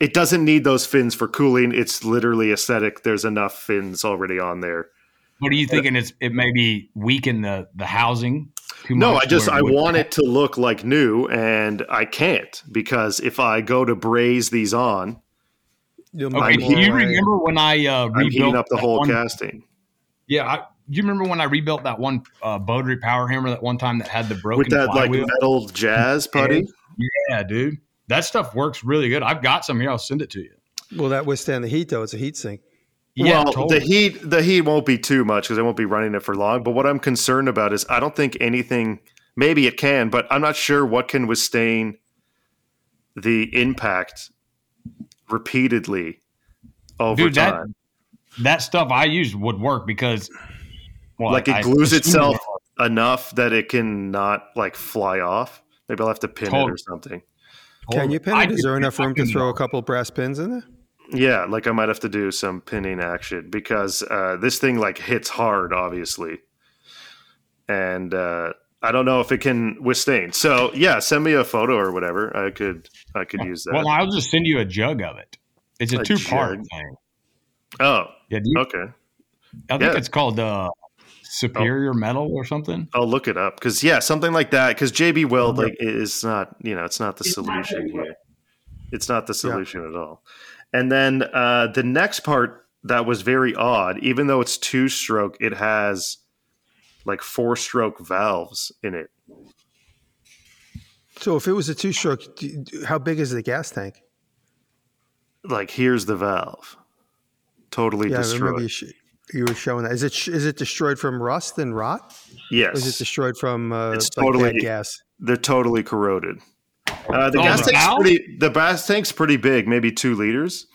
it doesn't need those fins for cooling. It's literally aesthetic. There's enough fins already on there. What are you thinking? It's it maybe weaken the the housing too No, I just I want it to look like new, and I can't because if I go to braze these on, You'll Okay, do you remember when I uh, I'm heating rebuilt up the whole one- casting Yeah, I, do you remember when I rebuilt that one uh, Beaudry power hammer that one time that had the broken with that like flywheel? metal jazz putty. yeah, dude, that stuff works really good. I've got some here. I'll send it to you. Will that withstand the heat though? It's a heat sink. Yeah, well, totally. the heat the heat won't be too much because I won't be running it for long. But what I'm concerned about is I don't think anything. Maybe it can, but I'm not sure what can withstand the impact repeatedly over Dude, that- time. that stuff I used would work because, well, like it I- glues I- itself enough that it can not like fly off. Maybe I'll have to pin it or Totally. something. Can you pin it? Is there enough room to throw a couple brass pins in there? Yeah, like I might have to do some pinning action because uh, this thing like hits hard, obviously, and uh, I don't know if it can withstand. So yeah, send me a photo or whatever. I could I could use that. Well, I'll just send you a jug of it. It's a, A two part thing. oh, Yeah, you, okay. I think yeah. it's called uh, Superior Metal or something. I'll look it up because yeah, something like that. Because JB Weld like is not you know it's not the It's solution gonna here. It's not the solution at all. And then uh, the next part that was very odd, even though it's two stroke, it has like four stroke valves in it. So if it was a two stroke, how big is the gas tank? Like here's the valve, totally Yeah, remember destroyed. you, sh- you were showing that. Is it sh- is it destroyed from rust and rot? Or yes, is it destroyed from uh, It's like totally- bad gas? they're totally corroded. Uh, the Oh, gas the tank's valve? pretty. The gas tank's pretty big, maybe two liters.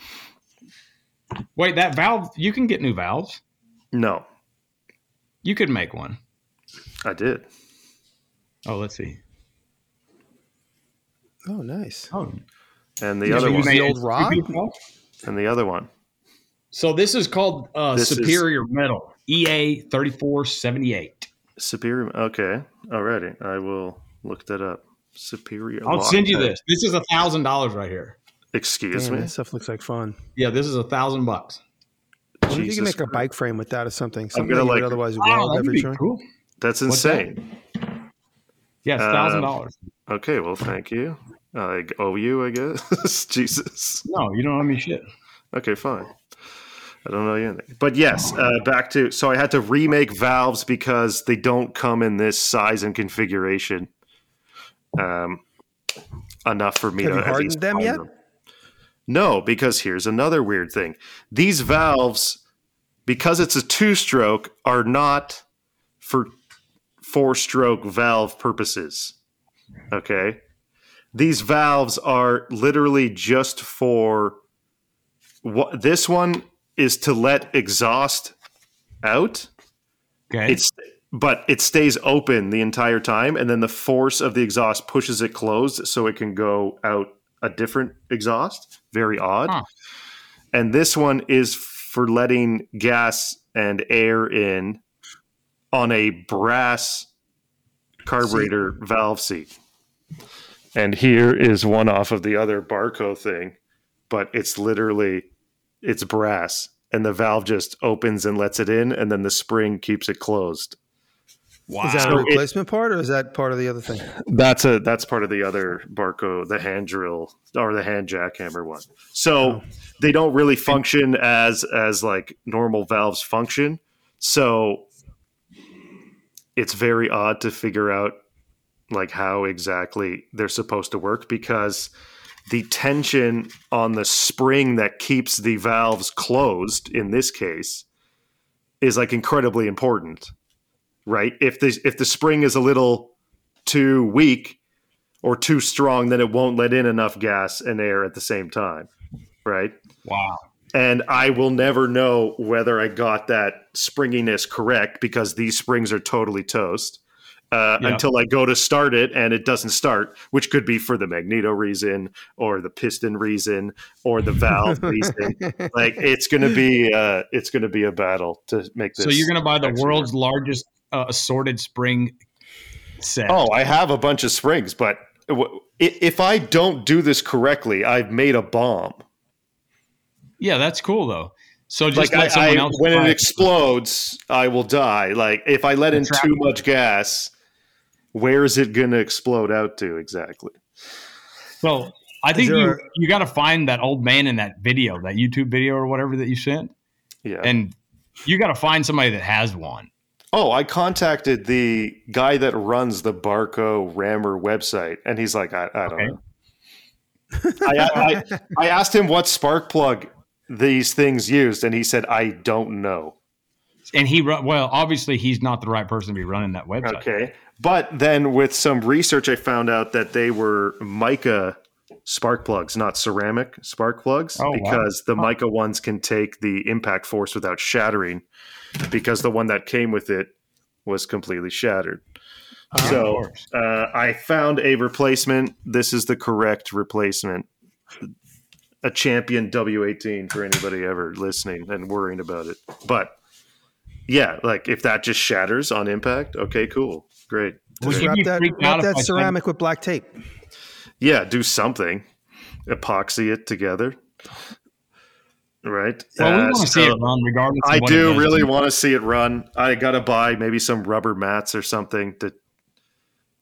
Wait, that valve, you can get new valves. No, You could make one. I did. Oh, let's see. Oh, nice. Oh, And the you other use one. the old rock? And the other one. So this is called uh, This is- Superior Metal EA thirty four seventy eight. Superior. Okay. Alrighty. I will look that up. Superior. I'll send you this. This is a thousand dollars right here. Excuse Damn, me. that stuff looks like fun. Yeah, this is a thousand bucks. What if you can make a bike frame with that or something? Something gonna, that you would like- otherwise Wow, weld that'd every be joint. cool. That's What's that? insane. Yeah, it's Um, thousand dollars. Okay. Well, thank you. I owe you, I guess. Jesus. No, you don't owe me shit. Okay, fine. I don't know you anything. But yes, uh, back to so I had to remake valves because they don't come in this size and configuration. Um, enough for me Have to you at hardened them find yet? No, because here's another weird thing. These valves, because it's a two stroke, are not for four stroke valve purposes. Okay. These valves are literally just for what this one is to let exhaust out. Okay. It's but it stays open the entire time, and then the force of the exhaust pushes it closed so it can go out a different exhaust. Very odd. Huh. And this one is for letting gas and air in on a brass carburetor valve seat. And here is one off of the other Barco thing, but it's literally it's brass and the valve just opens and lets it in and then the spring keeps it closed. Wow. Is that a it- replacement part or is that part of the other thing? That's a that's part of the other Barco, the hand drill or the hand jackhammer one. So oh. they don't really function as as like normal valves function. So it's very odd to figure out like how exactly they're supposed to work because the tension on the spring that keeps the valves closed in this case is like incredibly important right if the if the spring is a little too weak or too strong then it won't let in enough gas and air at the same time right wow. and I will never know whether I got that springiness correct because these springs are totally toast uh, Yeah. until I go to start it and it doesn't start, which could be for the magneto reason or the piston reason or the valve reason. Like it's gonna be uh, it's gonna be a battle to make this. So you're going to buy the world's largest uh, assorted spring set. Oh, I have a bunch of springs, but if I don't do this correctly, I've made a bomb. yeah, that's cool though. So just like let I, someone I- else when it explodes, I will die. Like if I let in too much gas, where is it going to explode out to exactly? So I think there you a- you got to find that old man in that video, that YouTube video or whatever that you sent, Yeah. and you got to find somebody that has one. Oh, I contacted the guy that runs the Barco Rammer website, and he's like, I, I don't Okay. know. I, I, I asked him what spark plug these things used? And he said, I don't know. And he well. Obviously, he's not the right person to be running that website. Okay. But then with some research, I found out that they were mica spark plugs, not ceramic spark plugs, Oh, wow. because the mica ones can take the impact force without shattering, because the one that came with it was completely shattered. Of so uh, I found a replacement. This is the correct replacement. A champion W18 for anybody ever listening and worrying about it. But yeah, like if that just shatters on impact, okay, cool, great. Would Just wrap that, wrap that I said- ceramic with black tape. Yeah, do something. Epoxy it together. Right? Well, we Uh, want to see it run regardless. Of I do really want to see it run. I got to buy maybe some rubber mats or something to,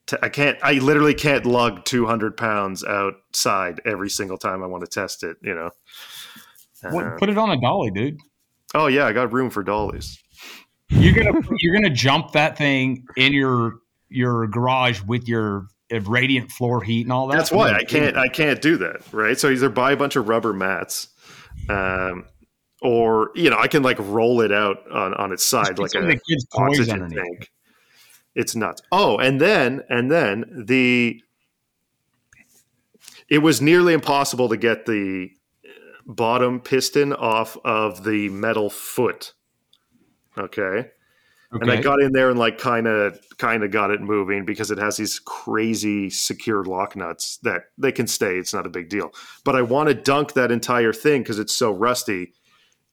to. I can't. I literally can't lug 200 pounds outside every single time I want to test it. You know. What- Uh, put it on a dolly, dude. oh yeah, I got room for dollies. You're gonna you're gonna jump that thing in your your garage with your uh, radiant floor heat and all that. That's why I can't. I can't do that. Right. So either buy a bunch of rubber mats, um, or you know, I can like roll it out on on its side Just like a kids' oxygen tank. It's nuts. Oh, and then and then the it was nearly impossible to get the bottom piston off of the metal foot. Okay. And I got in there and like kind of kind of got it moving because it has these crazy secure lock nuts that they can stay. It's not a big deal. But I want to dunk that entire thing because it's so rusty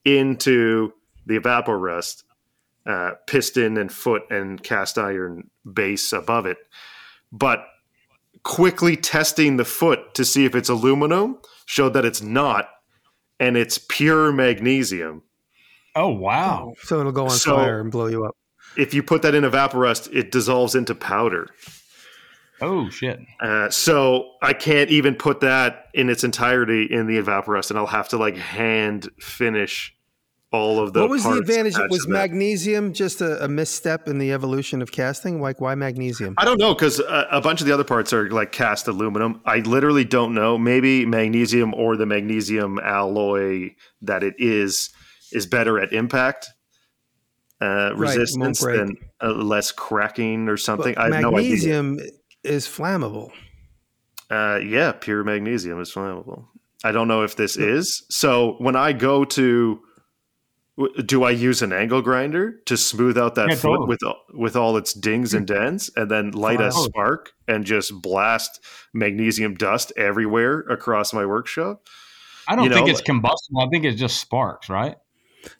into the evaporust uh, piston and foot and cast iron base above it. But quickly testing the foot to see if it's aluminum showed that it's not, and it's pure magnesium. Oh wow! So it'll go on So- fire and blow you up. If you put that in evaporust, it dissolves into powder. Oh shit! Uh, so I can't even put that in its entirety in the evaporust, and I'll have to like hand finish all of the. what was the advantage? attached Was to that. magnesium just a, a misstep in the evolution of casting? Like, why magnesium? I don't know because a, a bunch of the other parts are like cast aluminum. I literally don't know. Maybe magnesium or the magnesium alloy that it is is better at impact uh, resistance break. than uh, less cracking or something. But I have no idea. magnesium is flammable. Uh, yeah, pure magnesium is flammable. I don't know if this is. So when I go to, do I use an angle grinder to smooth out that Yeah, foot totally. with all- with all its dings and dents, and then light a spark and just blast magnesium dust everywhere across my workshop? I don't You think know, it's combustible. I think it's just sparks, right?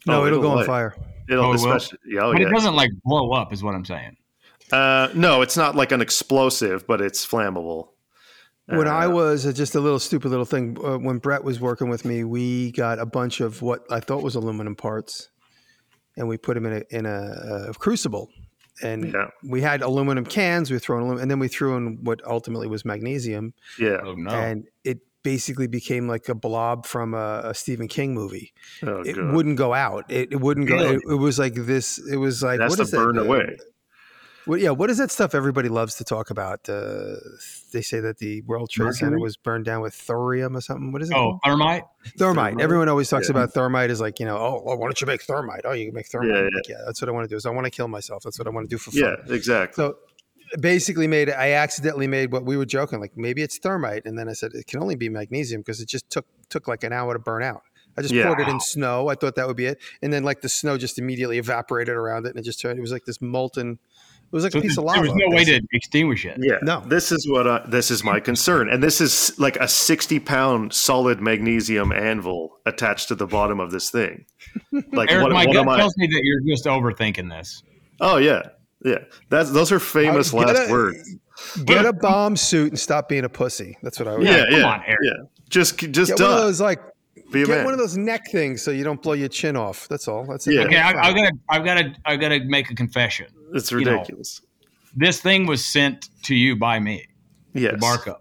No, Oh, it'll go on fire. It'll Oh, it especially, yeah, oh, but yeah. it doesn't like blow up, is what I'm saying. Uh, no, it's not like an explosive, but it's flammable. When Uh, I was uh, just a little stupid little thing, uh, when Brett was working with me, we got a bunch of what I thought was aluminum parts, and we put them in a in a, uh crucible, and Yeah. we had aluminum cans. We threw throwing aluminum, and then we threw in what ultimately was magnesium, yeah. Oh no! and it basically became like a blob from a, a Stephen King movie. Oh, It God. wouldn't go out. It, it wouldn't go. Really? It, it was like this. It was like That's what to is that? burn Uh, away. What, yeah, what is that stuff everybody loves to talk about? Uh, they say that the World Trade Center was burned down with thorium or something. What is it? oh, called? thermite. thermite. thermite? Everyone always talks Yeah. about thermite as like you know, oh, well, why don't you make thermite? Oh, you can make thermite. Yeah, I'm like, yeah, that's what I want to do. Is I want to kill myself. That's what I want to do for fun. Yeah, exactly. So basically, made I accidentally made what we were joking like maybe it's thermite, and then I said it can only be magnesium because it just took took like an hour to burn out. I just Yeah. poured it in snow. I thought that would be it, and then like the snow just immediately evaporated around it, and it just turned. It was like this molten. It was like So a piece there of lava. There was no way to extinguish it. Yeah. No. This is what I, this is my concern, and this is like a sixty pound solid magnesium anvil attached to the bottom of this thing. Like Eric, what, my what gut am I? tells me that you're just overthinking this. Oh yeah, yeah. That's those are famous Uh, get last a- words. Get a bomb suit and stop being a pussy. That's what I would. Yeah, come yeah, on, Eric. yeah. Just just Get one of those like Be get man. one of those neck things so you don't blow your chin off. That's all. That's it. Yeah. Okay, I, I've got to, I've got to, I've got to make a confession. it's you know, ridiculous. This thing was sent to you by me, yes. the Barco.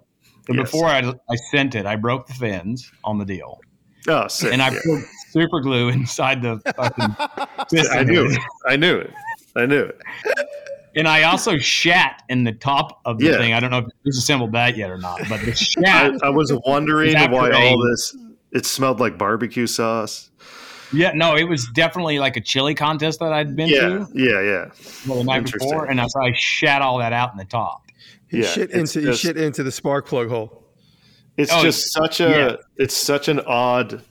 But Yes. before I, I sent it, I broke the fins on the deal, Oh, sick. and I yeah. put super glue inside the fucking. I knew it. I knew it. I knew it. And I also shat in the top of the Yeah. thing. I don't know if you disassembled that yet or not, but the I, shat. I was wondering After why a- all this It smelled like barbecue sauce. Yeah, no, it was definitely like a chili contest that I'd been Yeah, to yeah, yeah. the night Interesting. before, and so I shat all that out in the top. He Yeah, shit it's into he just- shit into the spark plug hole. It's Oh, just such a yeah. it's such an odd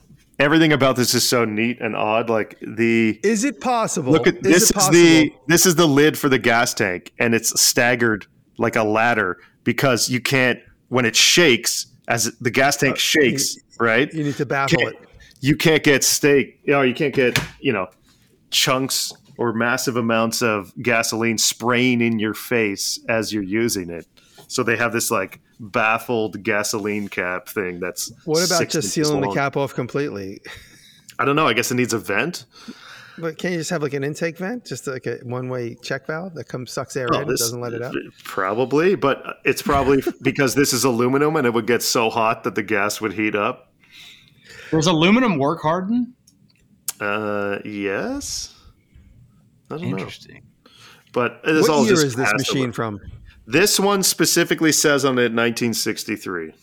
everything about this is so neat and odd. Like the Is it possible? look at is this is, the this is the lid for the gas tank and it's staggered like a ladder because you can't when it shakes as the gas tank uh, shakes, right? You need to baffle can't- it. you can't get steak, you know, you can't get, you know, chunks or massive amounts of gasoline spraying in your face as you're using it. So they have this like baffled gasoline cap thing that's What about six just inches sealing the cap off completely? I don't know. I guess it needs a vent. But can't you just have like an intake vent, just like a one-way check valve that comes sucks air Oh, in and this- doesn't let it out? Probably, but it's probably because this is aluminum and it would get so hot that the gas would heat up. Does aluminum work harden Uh, yes. I don't know, Interesting. but it is all What year just is this passive. machine from? This one specifically says on it 1963.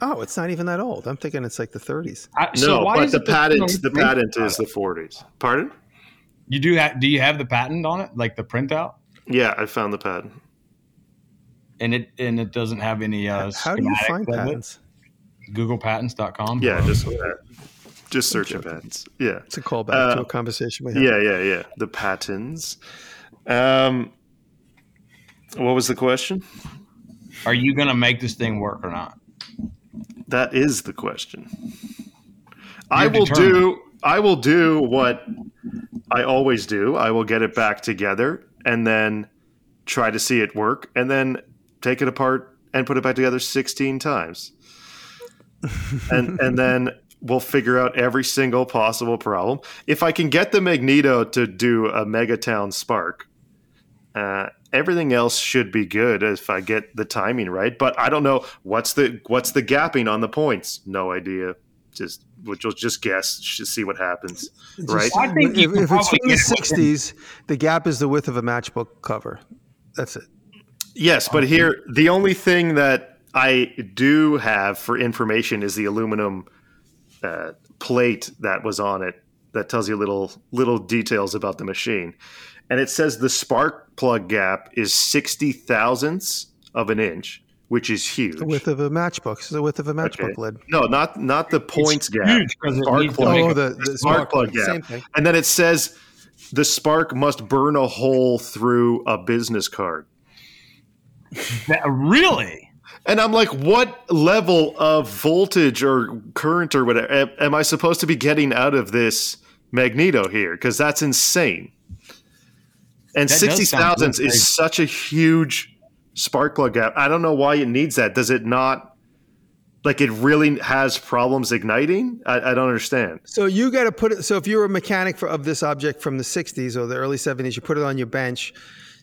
Oh, it's not even that old. I'm thinking it's like the 30s. I, No, so why but the patent you the patent is the 40s. Pardon? You do have? Do you have the patent on it, like the printout? Yeah, I found the patent. And it and it doesn't have any. Uh, How do you find of it? patents? GooglePatents.com. Yeah, just uh, just search the patents. Yeah. It's a callback Uh, to a conversation we had. Yeah, yeah, yeah. The patents. Um what was the question? Are you going to make this thing work or not? That is the question. I You're will determined. do I will do what I always do. I will get it back together and then try to see it work and then take it apart and put it back together 16 times. and and then we'll figure out every single possible problem. If I can get the Magneto to do a Megatown Spark, uh, everything else should be good if I get the timing right. But I don't know what's the what's the gapping on the points. No idea. Just which will just guess. Just see what happens. right. I think if, if it's probably from the get it within- 60s, the gap is the width of a matchbook cover. That's it. Yes, but here the only thing that I do have for information is the aluminum uh, plate that was on it that tells you little little details about the machine, and it says the spark plug gap is sixty thousandths of an inch, which is huge. The width of a matchbook. It's the width of a matchbook Okay. lid. No, not not the points gap. huge 'cause it Spark plug. Oh, a- the, the spark plug gap. Same thing. And then it says the spark must burn a hole through a business card. That- really? And I'm like, what level of voltage or current or whatever am, am I supposed to be getting out of this magneto here? Because that's insane. And That does sixty sound thousandths really crazy. is such a huge spark plug gap. I don't know why it needs that. Does it not? Like it really has problems igniting? I, I don't understand. So you got to put it. So if you're a mechanic for, of this object from the 60s or the early 70s, you put it on your bench,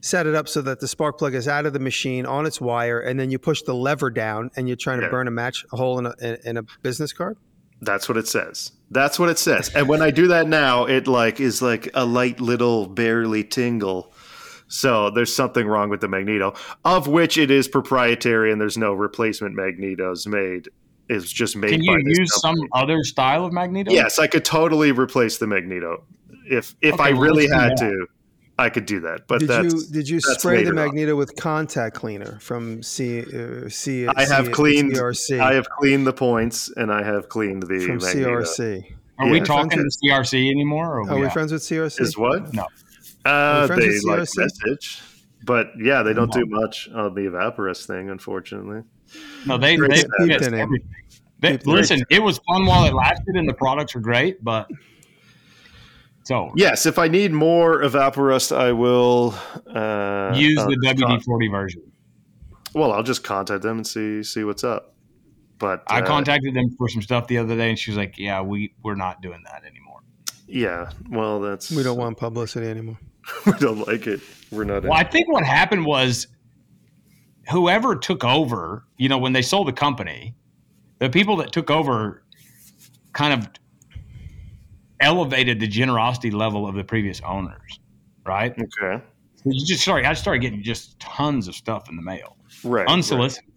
set it up so that the spark plug is out of the machine on its wire, and then you push the lever down, and you're trying to Yeah. burn a match a hole in a, in, in a business card. That's what it says. That's what it says. And when I do that now, it like is like a light little barely tingle. So there's something wrong with the magneto, of which it is proprietary and there's no replacement magnetos made. It's just made Can you use company. some other style of magneto? Yes, I could totally replace the magneto. If if Okay, I really had that. to, I could do that. But Did that's you did you spray the later on. magneto with contact cleaner from C uh, C? I have C- cleaned CRC I have cleaned the points and I have cleaned the from magneto. CRC. Are we Yeah. talking CRC anymore? Or Are we not? friends with CRC? Is what? No. Uh, friends they with like CRC? message, but yeah, they don't do much on the Evaporust thing, unfortunately. No, they Great they stuff. fix Keep it in. everything. They- Keep it in. listen, it was fun while it lasted, and the products are great, but so Yes, if I need more Evaporust, I will uh, use uh, the con- WD forty version. well, I'll just contact them and see see what's up. But I uh, contacted them for some stuff the other day, and she was like, "Yeah, we we're not doing that anymore." Yeah, well, that's We don't want publicity anymore. we don't like it. We're not. Well, I think what happened was whoever took over, you know, when they sold the company, the people that took over kind of elevated the generosity level of the previous owners, right? okay, So you just started, I started getting just tons of stuff in the mail, right, unsolicited,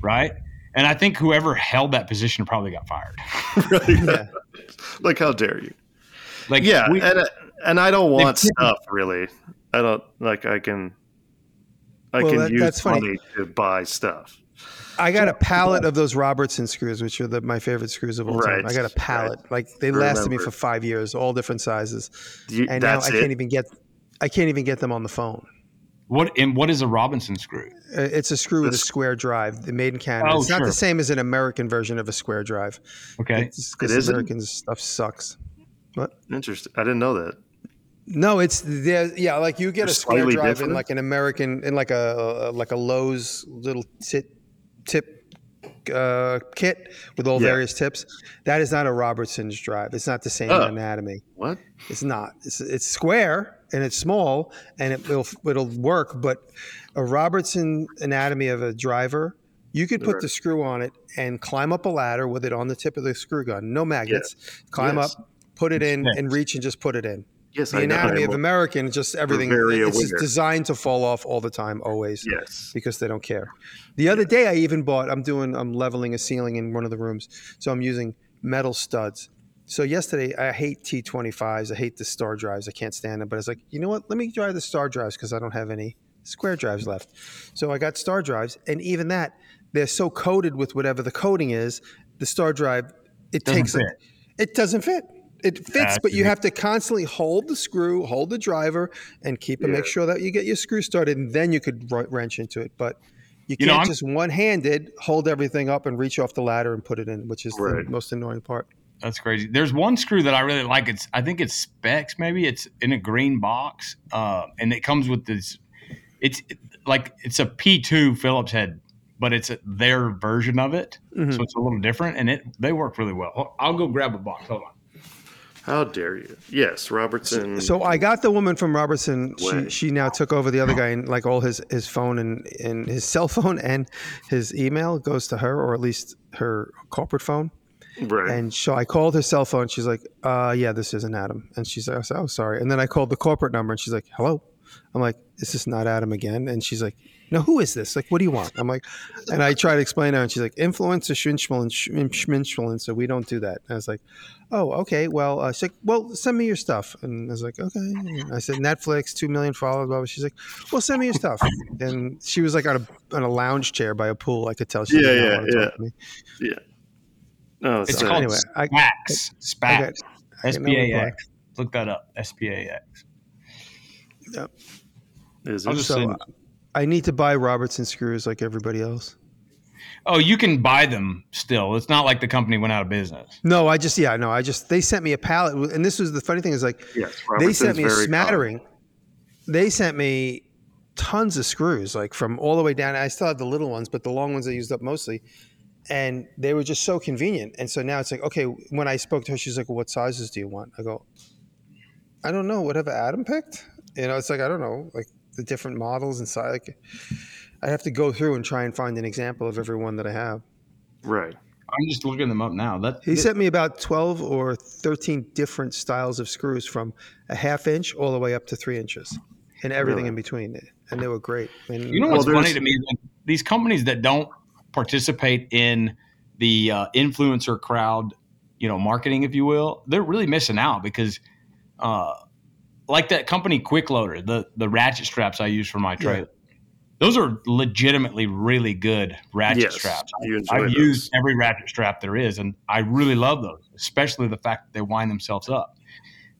right? And I think whoever held that position probably got fired. Really? Yeah. like how dare you? Like Yeah, we- and and I don't want stuff really. I don't like. I can. I Well, can that- use that's funny. money to buy stuff. I got a pallet of those Robertson screws, which are the, my favorite screws of all time. I got a pallet. Like they lasted me for five years, all different sizes, You, and now I it. can't even get. I can't even get them on the phone. what and what is a Robinson screw? Uh, It's a screw with a square drive, the made in Canada. Oh, it's not the same as an American version of a square drive. Okay. It's 'cause It isn't? American stuff sucks. What? Interesting. I didn't know that. No, it's there. Yeah, like you get They're a square slightly drive in like an American, in like a like a Lowe's little tip tip uh, kit with all Yeah. various tips. That is not a Robertson's drive. It's not the same Oh. anatomy. What? It's not. It's it's square and it's small and it will it'll work. But a Robertson anatomy of a driver, you could put the screw on it and climb up a ladder with it on the tip of the screw gun. No magnets. Climb Yes. up, put it in, and reach and just put it in. Yes, The I anatomy I'm of American, just everything. very It's just designed to fall off all the time, always Yes. because they don't care. The other day, I even bought. I'm doing. I'm leveling a ceiling in one of the rooms, so I'm using metal studs. So yesterday, I hate T25s. I hate the star drives. I can't stand them. But I was like, you know what? Let me try the star drives because I don't have any square drives left. So I got star drives, and even that, they're so coated with whatever the coating is. The star drive, it Doesn't takes fit. it. It doesn't fit. It fits, but you have to constantly hold the screw, hold the driver, and keep and make sure that you get your screw started, and then you could wrench into it. But you You can't I'm- just one-handed hold everything up and reach off the ladder and put it in, which is Right. the most annoying part. That's crazy. There's one screw that I really like. It's I think it's Spax. Maybe it's in a green box, uh, and it comes with this. It's like it's a P2 Phillips head, but it's a, their version of it, Mhm. so it's a little different, and it they work really well. I'll go grab a box. Hold on. How dare you? Yes, Robertson. So I got the woman from Robertson. She she now took over the other guy and like all his his phone and and his cell phone and his email goes to her or at least her corporate phone. right. And so I called her cell phone. She's like, uh, yeah, this isn't Adam. And she's like, oh, sorry. And then I called the corporate number and she's like, hello. I'm like, is this not Adam again? And she's like, no, who is this? Like, what do you want? I'm like, and I try to explain to her and she's like, influencer, schminschmelin, and So we don't do that. And I was like, oh, okay. Well, uh, she's like, well, send me your stuff. And I was like, okay. And I said, Netflix, 2 million followers. Blah, blah. She's like, well, send me your stuff. and she was like on a, on a lounge chair by a pool. I could tell she Yeah, did not yeah, want to yeah. talk to me. Yeah. Oh, It's so- called anyway, I- SPAX. I SPAX. got- got no P A Look that up. S P A X. is I'll it? just So send. I need to buy Robertson screws like everybody else. Oh, you can buy them still. It's not like the company went out of business. No, I just yeah, no, I just they sent me a pallet, and this was the funny thing is like yes, they sent me a very smattering. They sent me tons of screws, like from all the way down. I still have the little ones, but the long ones I used up mostly, and they were just so convenient. And so now it's like okay, when I spoke to her, she's like, well, "What sizes do you want?" I go, "I don't know, whatever Adam picked." You know, it's like I don't know, like the different models and size. Like, I have to go through and try and find an example of every one that I have. Right. I'm just looking them up now. That He sent me about 12 or 13 different styles of screws from a half inch all the way up to three inches and everything Really? in between. And they were great. And You know Well, what's funny to me? These companies that don't participate in the uh, influencer crowd, you know, marketing, if you will, they're really missing out because, uh, like that company Quick Loader, the the ratchet straps I use for my trailer, those are legitimately really good ratchet Yes, straps. I've those. used every ratchet strap there is, and I really love those, especially the fact that they wind themselves up.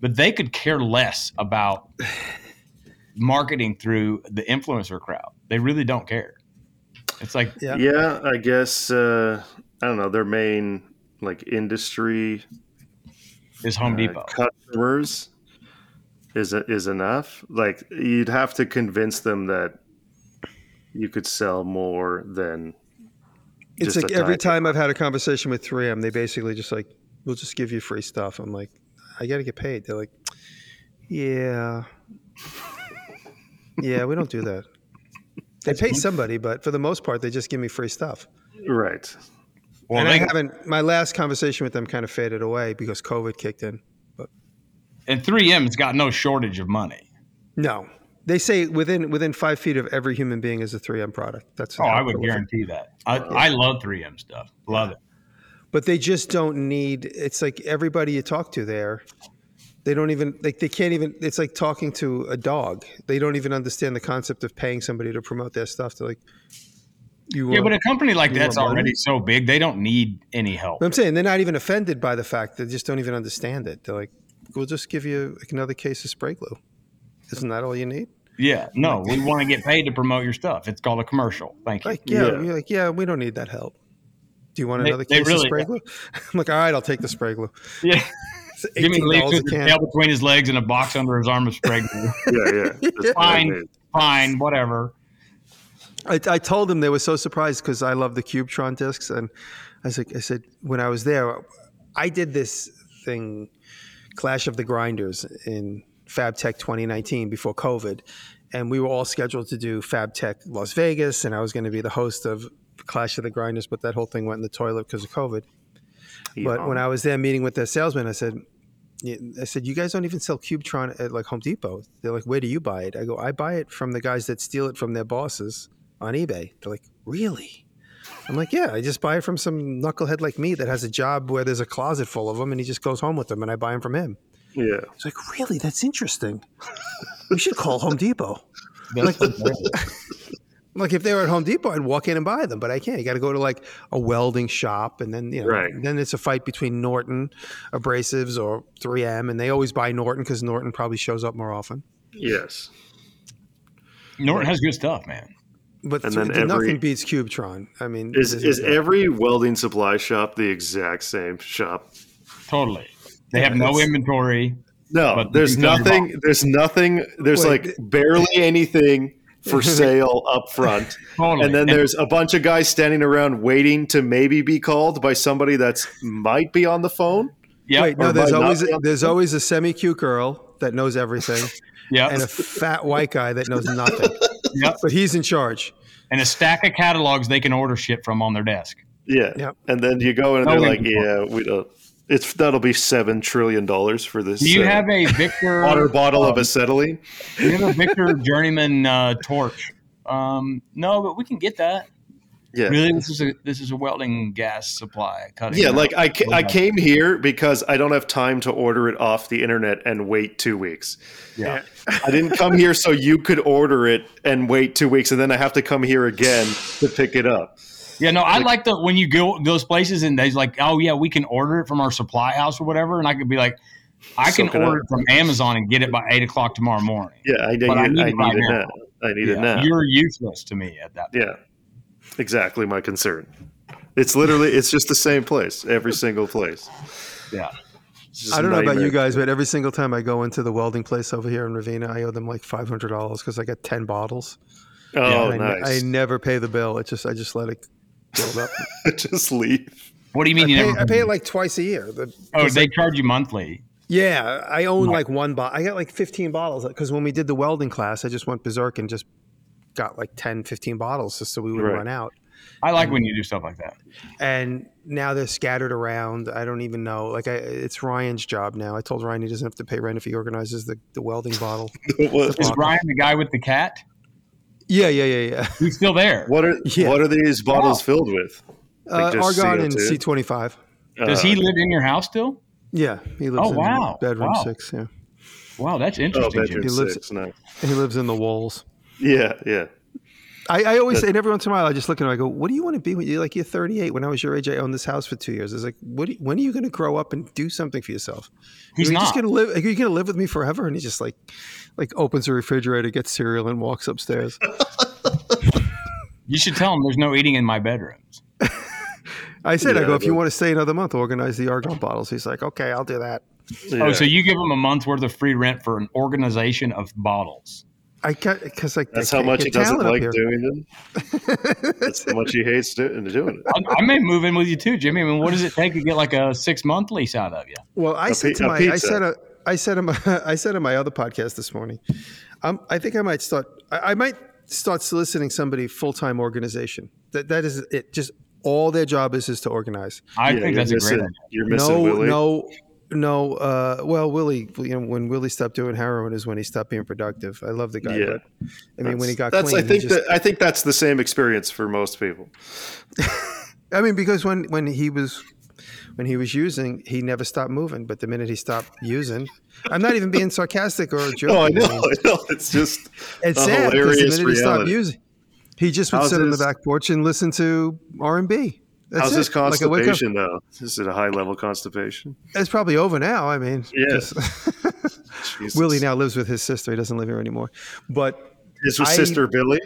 But they could care less about marketing through the influencer crowd. They really don't care. It's like Yeah. Yeah, I guess uh, I don't know. Their main like industry is Home uh, Depot. customers is is enough. Like you'd have to convince them that you could sell more than it's just like a every tiny- time I've had a conversation with 3M, they basically just like, we'll just give you free stuff. I'm like, I got to get paid. They're like, yeah. Yeah, we don't do that. They pay somebody, but for the most part, they just give me free stuff. right. Well, and I haven't, my last conversation with them kind of faded away because COVID kicked in. And 3M's got no shortage of money. No, they say within within five feet of every human being is a 3M product. That's Oh, I would guarantee that. I, I love 3M stuff. Love it. but they just don't need. It's like everybody you talk to there, they don't even like they can't even. It's like talking to a dog. They don't even understand the concept of paying somebody to promote their stuff. They're like, you Yeah, want- but a company like that's money? already so big, they don't need any help. I'm saying they're not even offended by the fact they just don't even understand it. They're like, we'll just give you another case of spray glue. Isn't that all you need? Yeah, no, we want to get paid to promote your stuff. It's called a commercial. Thank you. Like, yeah, Yeah. you're like, yeah, we don't need that help. Do you want another they case really- of spray glue? I'm like, all right, I'll take the spray glue. Yeah, It's give me a his can. tail between his legs and a box under his arm of spray glue. Yeah, yeah. That's Fine. what I mean. Fine, whatever. I, I told them they were so surprised because I love the Cubitron discs, and I was like, I said when I was there, I did this thing, Clash of the Grinders in FabTech 2019 before COVID, and we were all scheduled to do FabTech Las Vegas, and I was going to be the host of Clash of the Grinders, but that whole thing went in the toilet because of COVID. But when I was there meeting with the salesman, I said, I said, you guys don't even sell Cubitron at like Home Depot. They're like, where do you buy it? I go, I buy it from the guys that steal it from their bosses on eBay. They're like, really? I'm like, yeah, I just buy it from some knucklehead like me that has a job where there's a closet full of them and he just goes home with them and I buy them from him. yeah. He's like, really? That's interesting. we should call Home Depot. That's Like if they were at Home Depot, I'd walk in and buy them, but I can't. You got to go to like a welding shop, and then you know, Right. then it's a fight between Norton Abrasives or 3M, and they always buy Norton because Norton probably shows up more often. Yes. Norton has good stuff, man. But And th- then nothing beats Cubitron. I mean, Is is is- every welding supply shop the exact same shop? Totally. They have no inventory. No, But there's you can tell your nothing. There's nothing. There's Wait, like th- barely anything for sale up front, Totally. and then there's a bunch of guys standing around waiting to maybe be called by somebody that's might be on the phone. yeah, Wait, no, there's always be on there's always a semi cute girl that knows everything, yeah, and a fat white guy that knows nothing, Yep. but he's in charge. and a stack of catalogs they can order shit from on their desk. Yeah, Yep. and then you go in and No they're like, inventory. "Yeah, we don't." It's that'll be seven trillion dollars for this. Do you uh, have a Victor water bottle Um, of acetylene? Do you have a Victor Journeyman uh, torch? Um, no, but we can get that. Yeah, Really, this is a this is a welding gas supply cutting. Yeah, out. like I, ca- I came here because I don't have time to order it off the internet and wait two weeks. yeah. I didn't come here so you could order it and wait two weeks, and then I have to come here again to pick it up. Yeah, no, I like the when you go those places and they's like, oh yeah, we can order it from our supply house or whatever, and I could be like, I can Soak it order up. it from Amazon and get it by eight o'clock tomorrow morning. Yeah, I need, I it, need I need it now. now. I need it now. You're useless to me at that. Point. yeah, exactly my concern. It's literally it's just the same place every single place. Yeah, I don't know about you guys, but every single time I go into the welding place over here in Ravina, I owe them like five hundred dollars because I got ten bottles. Oh, And I, nice. I never pay the bill. It just I just let it build up. just leave. What do you mean I you pay, never? I pay it like twice a year. The- oh, 'cause, they like, charge you monthly. yeah, I own like one bottle. I got like fifteen bottles because when we did the welding class, I just went berserk and just got like 10, 15 bottles just so we wouldn't Right. run out. I like when you do stuff like that. And now they're scattered around. I don't even know. Like I, it's Ryan's job now. I told Ryan he doesn't have to pay rent if he organizes the, the welding bottle. what, Is Fuck. Ryan the guy with the cat? Yeah, yeah, yeah, yeah. He's still there. what are Yeah. what are these bottles Wow. filled with? Uh, just Argon and CO2? C twenty five. Does Uh, he live in your house still? Yeah, he lives Oh, in wow. bedroom Wow. six. Yeah, Wow, that's Oh, interesting. bedroom He lives- six. Nice. he lives in the walls. Yeah, yeah. I, I always say, and every once in a while, I just look at him. I go, "What do you want to be when you're like you're 38? When I was your age, I owned this house for two years. It's like, what? You, when are you going to grow up and do something for yourself? He's are you not. just going to live? Are you going to live with me forever?" And he just like, like opens the refrigerator, gets cereal, and walks upstairs. You should tell him there's no eating in my bedrooms. I said, "I go if you want to stay another month, organize the argon bottles." He's like, "Okay, I'll do that." Oh, yeah. Oh, so you give him a month's worth of free rent for an organization of bottles. I got because like That's I how much get he doesn't like here. doing them. That's how much he hates do- doing it. I, I may move in with you too, Jimmy. I mean, what does it take to get like a six month lease out of you? Well, I A said pi- to my, I said, a, I said, in my, I said in my other podcast this morning, um, I think I might start, I, I might start soliciting somebody full time organization. That that is it. Just all their job is is to organize. I Yeah, think that's a missing, great idea. You're missing no, Willie. no, no. Uh, well, Willie, you know, when Willie stopped doing heroin is when he stopped being productive. I love the guy. Yeah. But, I mean, when he got that's clean, I think just, that I think that's the same experience for most people. I mean, because when when he was when he was using, he never stopped moving. But the minute he stopped using, I'm not even being sarcastic or joking. No, I know, I know. It's just it's sad because the minute he stopped using, he just would How's sit on the back porch and listen to R and B. How's this Like a up- constipation though? Is it a high level constipation? It's probably over now. I mean, Yeah. just- Willie now lives with his sister. He doesn't live here anymore. But His I- sister Billy.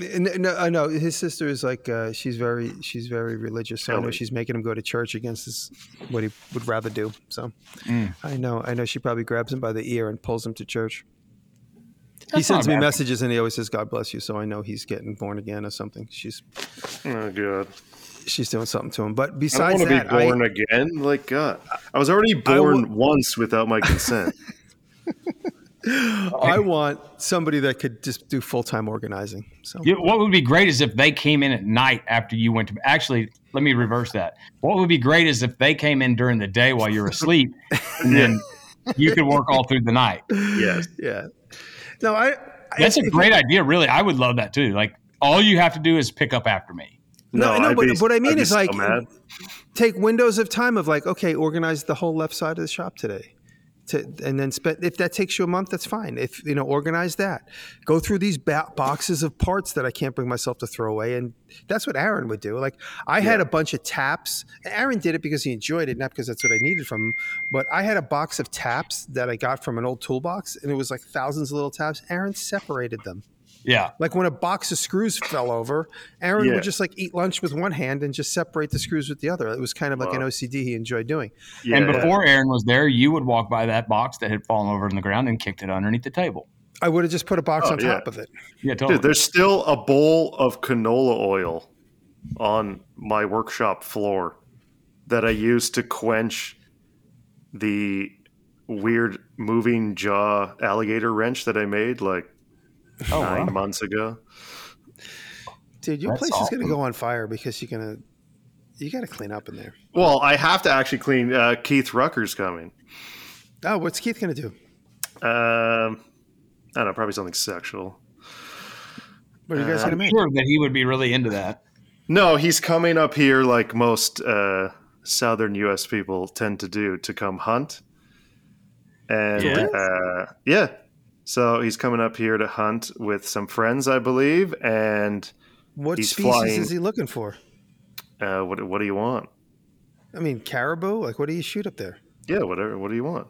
n- no, I know his sister is like uh, she's very she's very religious. So I know she's making him go to church against his, what he would rather do. So Mm. I know I know she probably grabs him by the ear and pulls him to church. he sends me bad. messages and he always says God bless you. So I know he's getting born again or something. She's Oh god. She's doing something to him. But besides I don't besides want to that, be I, born again. Like God, I was already born wa- once without my consent. I want somebody that could just do full time organizing. So You- what would be great is if they came in at night after you went to. Actually, let me reverse that. What would be great is if they came in during the day while you're asleep, and then you could work all through the night. yes. yeah, no, I. That's I- a great idea. Really, I would love that too. Like all you have to do is pick up after me. No, no, I'd but what I mean is like take windows of time of like, okay, organize the whole left side of the shop today. To, and then spend if that takes you a month, that's fine. If you know, organize that. Go through these ba- boxes of parts that I can't bring myself to throw away, and that's what Aaron would do. Like I had a bunch of taps. Aaron did it because he enjoyed it, not because that's what I needed from him. But I had a box of taps that I got from an old toolbox, and it was like thousands of little taps. Aaron separated them. Yeah, Like when a box of screws fell over, Aaron Yeah. would just like eat lunch with one hand and just separate the screws with the other. It was kind of like an OCD he enjoyed doing. Yeah. and before Aaron was there, you would walk by that box that had fallen over in the ground and kicked it underneath the table. I would have just put a box Oh, on yeah. top of it. Yeah, totally. Dude, there's still a bowl of canola oil on my workshop floor that I used to quench the weird moving jaw alligator wrench that I made like oh, nine wow. months ago. Dude, your That's place is going to go on fire because you're going to, you got to clean up in there. Well, I have to actually clean. Uh, Keith Rucker's coming. Oh, what's Keith going to do? Um, I don't know, probably something sexual. What are you guys Uh, going to I'm make? sure that he would be really into that. No, he's coming up here like most uh, southern U.S. people tend to do to come hunt. And Yeah? uh, yeah, so he's coming up here to hunt with some friends, I believe. And What he's species flying- is he looking for? uh, what what do you want? I mean, caribou? Like, what do you shoot up there? Yeah, whatever. What do you want?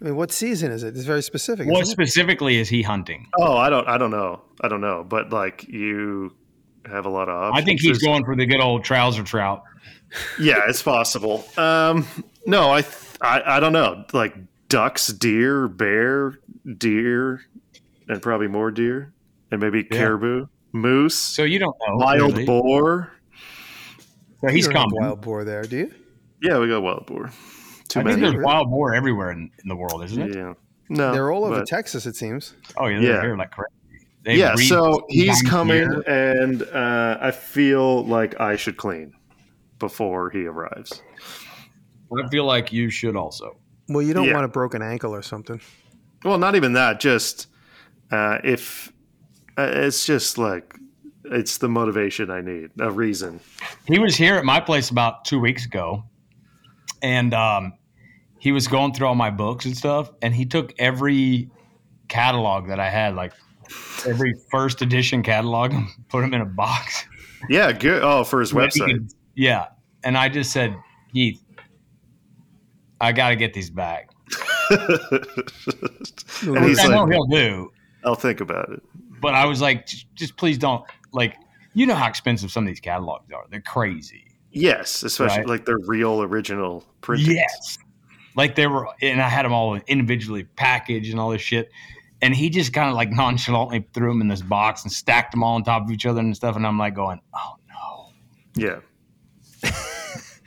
I mean, what season is it? It's very specific. What isn't it? specifically is he hunting? Oh, I don't, I don't know, I don't know. But like, you have a lot of options. I think he's There's- going for the good old trouser trout. Yeah, it's possible. Um, no, I, th- I, I don't know. Like ducks, deer, bear, deer, and probably more deer, and maybe Yeah. caribou, moose, So you don't know. wild really. boar. So You he's don't have coming. wild boar there, do you? Yeah, we got wild boar. Too I think there's Really? wild boar everywhere in, in the world, isn't it? Yeah. No, They're all over but- Texas, it seems. Oh yeah, they're Yeah. here like crazy. They yeah, so he's coming, year. and uh, I feel like I should clean before he arrives. I feel like you should also. Well, you don't Yeah. want a broken ankle or something. Well, not even that. Just uh, if uh, it's just like it's the motivation I need, a reason. He was here at my place about two weeks ago, and um, he was going through all my books and stuff, and he took every catalog that I had, like every first edition catalog, and put them in a box. Yeah, good. Oh, for his So that he website. could- yeah, and I just said, Heath, I got to get these back. and he's I know like, he'll do, "I'll think about it." but I was like, just, please don't like. You know how expensive some of these catalogs are. They're crazy. Yes, especially Right. like the real original printings. Yes. Like they were, and I had them all individually packaged and all this shit. And he just kind of like nonchalantly threw them in this box and stacked them all on top of each other and stuff. And I'm like going, oh no. Yeah.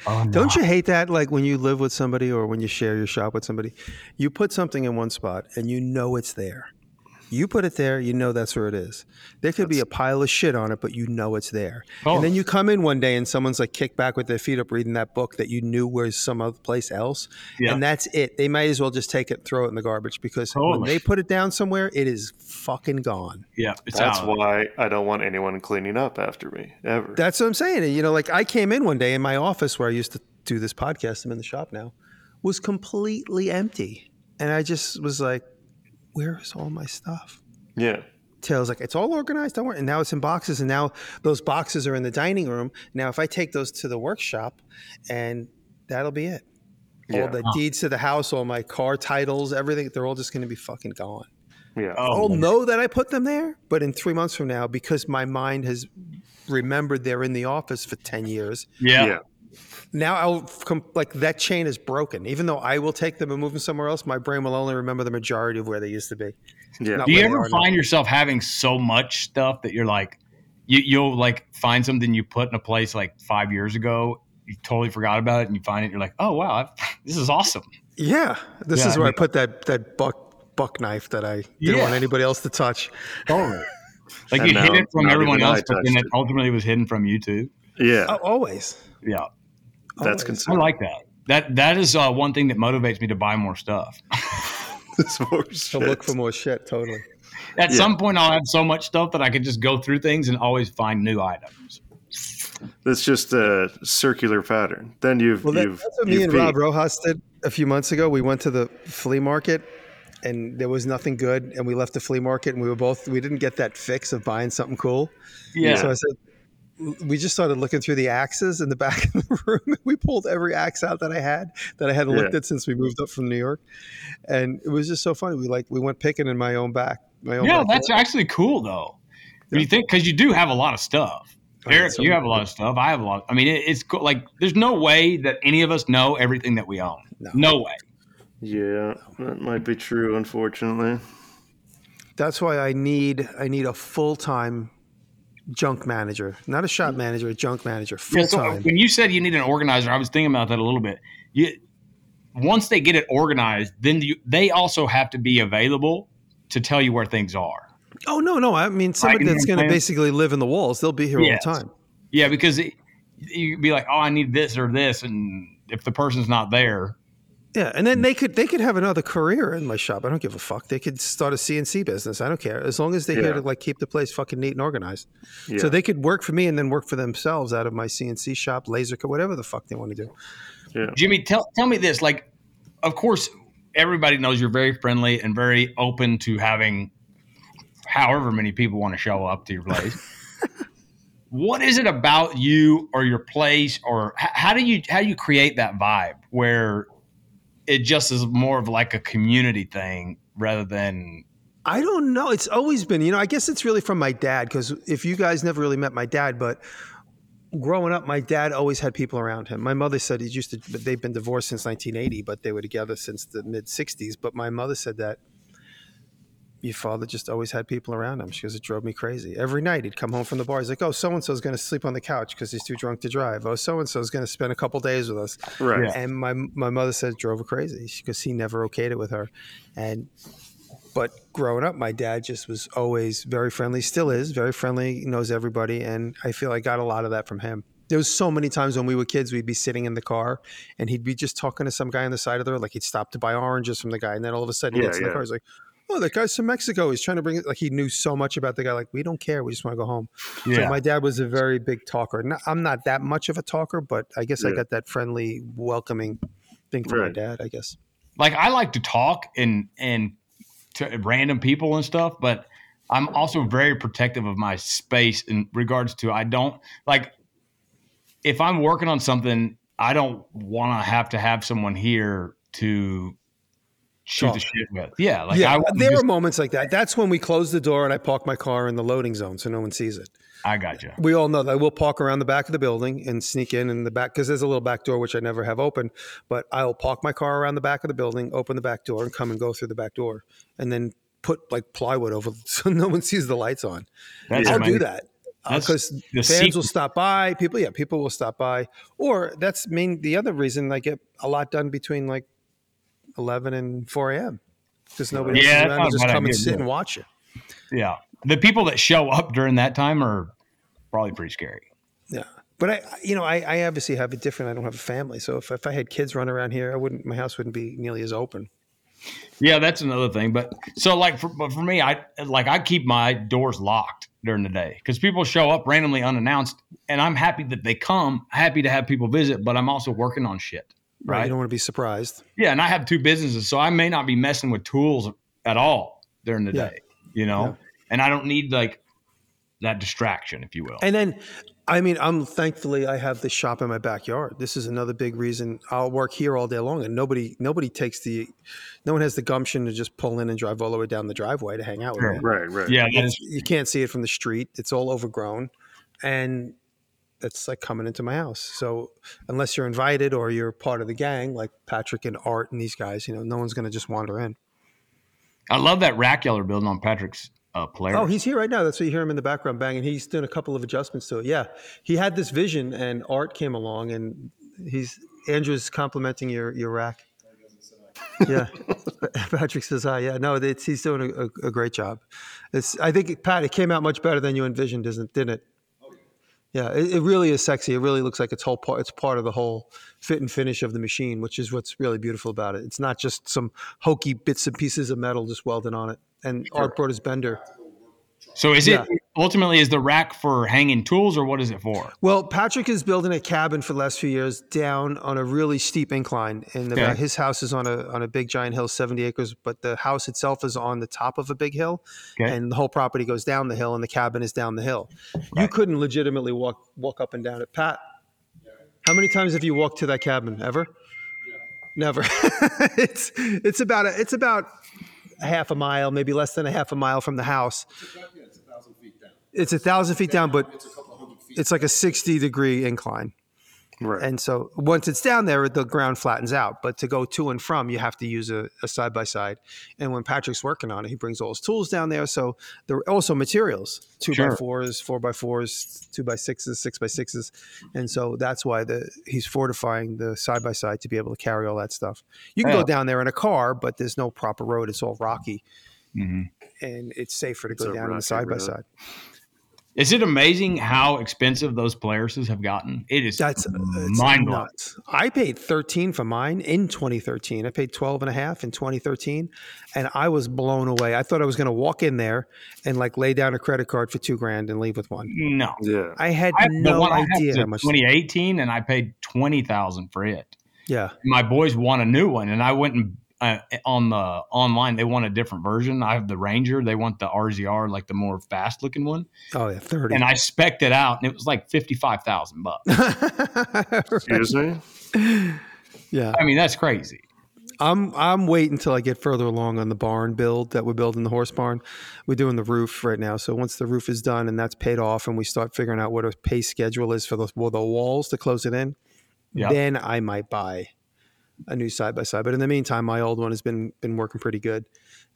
Oh, no. Don't you hate that? Like when you live with somebody or when you share your shop with somebody, you put something in one spot and you know it's there. You put it there, you know that's where it is. There could be a pile of shit on it, but you know it's there. Oh. And then you come in one day and someone's like kicked back with their feet up reading that book that you knew was some other place else. Yeah. And that's it. They might as well just take it and throw it in the garbage because when they put it down somewhere, it is fucking gone. Yeah. It's That's out. why I don't want anyone cleaning up after me ever. That's what I'm saying. And, you know, like I came in one day in my office where I used to do this podcast. I'm in the shop now. Was completely empty, and I just was like, "Where is all my stuff?" Yeah. Taylor's like, "It's all organized. Don't worry." And now it's in boxes, and now those boxes are in the dining room. Now, if I take those to the workshop, and that'll be it. Yeah. All the deeds to the house, all my car titles, everything—they're all just going to be fucking gone. Yeah. Oh, I'll know that I put them there, but in three months from now, because my mind has remembered they're in the office for 10 years, yeah. yeah. Now I'll com- like that chain is broken. Even though I will take them and move them somewhere else, my brain will only remember the majority of where they used to be. Yeah. Do you ever are now. find yourself having so much stuff that you're like, you, you'll like find something you put in a place like five years ago, you totally forgot about it, and you find it, you're like, oh wow, I've, this is awesome. Yeah, this Yeah, is where I I put that that buck buck knife that I didn't Yeah. want anybody else to touch. Totally. Like And you hid it from everyone else, but then it it. ultimately was hidden from you too. Yeah. Oh, always. Yeah, That's always. I like that. That that is uh, one thing that motivates me to buy more stuff. It's more To look for more shit. Totally. At Yeah. some point, I'll have so much stuff that I can just go through things and always find new items. That's just a circular pattern. Then you've Well, that, you've that's what me you've and Rob. Rojas did a few months ago. We went to the flea market, and there was nothing good. And we left the flea market, and we were both we didn't get that fix of buying something cool. Yeah, So I said, we just started looking through the axes in the back of the room. We pulled every axe out that I had that I hadn't looked Yeah. at since we moved up from New York, and it was just so funny. We like we went picking in my own back. My own yeah, backyard. that's actually cool though. When you think, because you do have a lot of stuff. Oh, I had Eric, so you have a lot of stuff. I have a lot. I mean, it, it's cool. Like, there's no way that any of us know everything that we own. No. No, way. Yeah, that might be true. Unfortunately. That's why I need I need a full time junk manager, not a shop manager, a junk manager, full Yeah, so time. when you said you need an organizer, I was thinking about that a little bit. You, once they get it organized, then you, they also have to be available to tell you where things are. Oh no, no. I mean somebody that's going to basically live in the walls. They'll be here Yes. all the time. Yeah, because it, you'd be like, oh, I need this or this, and if the person's not there, Yeah, and then mm. they could they could have another career in my shop. I don't give a fuck. They could start a CNC business. I don't care as long as they're here to like keep the place fucking neat and organized. Yeah. So they could work for me and then work for themselves out of my CNC shop, laser cut, whatever the fuck they want to do. yeah. Jimmy, tell tell me this. Like, of course, everybody knows you're very friendly and very open to having however many people want to show up to your place. what is it about you or your place, or h- how do you how do you create that vibe where it just is more of like a community thing rather than I don't know. It's always been, you know, I guess it's really from my dad because if you guys never really met my dad, but growing up, my dad always had people around him. My mother said he's used to, they've been divorced since 1980, but they were together since the mid 60s. But my mother said that your father just always had people around him. She goes, it drove me crazy. Every night he'd come home from the bar. He's like, oh, so and so's going to sleep on the couch because he's too drunk to drive. Oh, so and so's going to spend a couple days with us. Right. Yeah. And my my mother said it drove her crazy because he never okayed it with her. And but growing up, my dad just was always very friendly. Still is very friendly. Knows everybody, and I feel I got a lot of that from him. There was so many times when we were kids, we'd be sitting in the car, and he'd be just talking to some guy on the side of the road. Like he'd stop to buy oranges from the guy, and then all of a sudden he Yeah, gets in the yeah. car. He's like, "Oh, that guy's from Mexico. He's trying to bring it." Like he knew so much about the guy. Like we don't care. We just want to go home. So my dad was a very big talker. Not, I'm not that much of a talker, but I guess I got that friendly, welcoming thing from my dad. I guess. like I like to talk and and to random people and stuff, but I'm also very protective of my space in regards to I don't like if I'm working on something, I don't want to have to have someone here to shoot the shit with. Yeah, like yeah, I there just- are moments like that. That's when we close the door and I park my car in the loading zone so no one sees it. I got you. We all know that we'll park around the back of the building and sneak in in the back because there's a little back door which I never have open. But I'll park my car around the back of the building, open the back door, and come and go through the back door, and then put like plywood over so no one sees the lights on. That's I'll amazing. do that uh, because the fans secret. will stop by. People, yeah, people will stop by. Or that's mean the other reason I get a lot done between like eleven and four a.m. because nobody Yeah, else is that's around just come and sit and watch it. Yeah, the people that show up during that time are probably pretty scary. Yeah. But I, you know, I, I obviously have a different. I don't have a family, so if, if I had kids running around here, I wouldn't. My house wouldn't be nearly as open. Yeah, that's another thing. But so like for but for me, I like I keep my doors locked during the day because people show up randomly unannounced, and I'm happy that they come, happy to have people visit, but I'm also working on shit. Right. Right. You don't want to be surprised. Yeah, and I have two businesses, so I may not be messing with tools at all during the Yeah. day. You know, Yeah. and I don't need like that distraction, if you will. And then, I mean, I'm thankfully I have this shop in my backyard. This is another big reason I'll work here all day long, and nobody nobody takes the, no one has the gumption to just pull in and drive all the way down the driveway to hang out with Sure. me. Right, right. yeah, that It's, is, you can't see it from the street. It's all overgrown, and it's like coming into my house. So unless you're invited or you're part of the gang, like Patrick and Art and these guys, you know, no one's going to just wander in. I love that rack y'all are building on Patrick's uh, Polaris. Oh, he's here right now. That's why you hear him in the background banging. He's doing a couple of adjustments to it. Yeah, he had this vision, and Art came along, and he's Andrew's complimenting your your rack. Yeah, Patrick says hi. Yeah, no, it's, he's doing a, a, a great job. It's I think Pat, it came out much better than you envisioned, isn't didn't it? Yeah, it, it really is sexy. It really looks like it's whole part. It's part of the whole fit and finish of the machine, which is what's really beautiful about it. It's not just some hokey bits and pieces of metal just welded on it. And Art his bender. So is yeah. it ultimately is the rack for hanging tools or what is it for? Well, Patrick is building a cabin for the last few years down on a really steep incline, and Okay. his house is on a on a big giant hill, seventy acres. But the house itself is on the top of a big hill, Okay. and the whole property goes down the hill, and the cabin is down the hill. You couldn't legitimately walk walk up and down it. Pat, how many times have you walked to that cabin? Ever? Never. it's it's about a, it's about a half a mile, maybe less than a half a mile from the house. It's a thousand feet down, but it's like a sixty degree incline. Right. And so once it's down there, the ground flattens out. But to go to and from, you have to use a side by side. And when Patrick's working on it, he brings all his tools down there. So there are also materials two by fours, four by fours, two by sixes, six by sixes. And so that's why the he's fortifying the side by side to be able to carry all that stuff. You can Yeah. go down there in a car, but there's no proper road. It's all rocky. Mhm. And it's safer to It's go a down in the rocky side by road. side. Is it amazing how expensive those Polarises have gotten? It is That's uh, it's mind blowing. I paid 13 for mine in 2013. I paid 12 and a half in 2013 and I was blown away. I thought I was going to walk in there and like lay down a credit card for 2 grand and leave with one. No. yeah. I had I, no one I idea how much 2018 and I paid 20,000 for it. Yeah. My boys want a new one and I went and uh, on the online they want a different version. I have the Ranger, they want the RZR like the more fast looking one. Oh yeah, 30. And I specced it out and it was like 55,000 bucks. Excuse me. yeah. I mean, that's crazy. I'm I'm waiting until I get further along on the barn build that we're building the horse barn. We're doing the roof right now. So once the roof is done and that's paid off, and we start figuring out what a pay schedule is for those well, the walls to close it in, Yeah. then I might buy a new side by side. But in the meantime, my old one has been been working pretty good.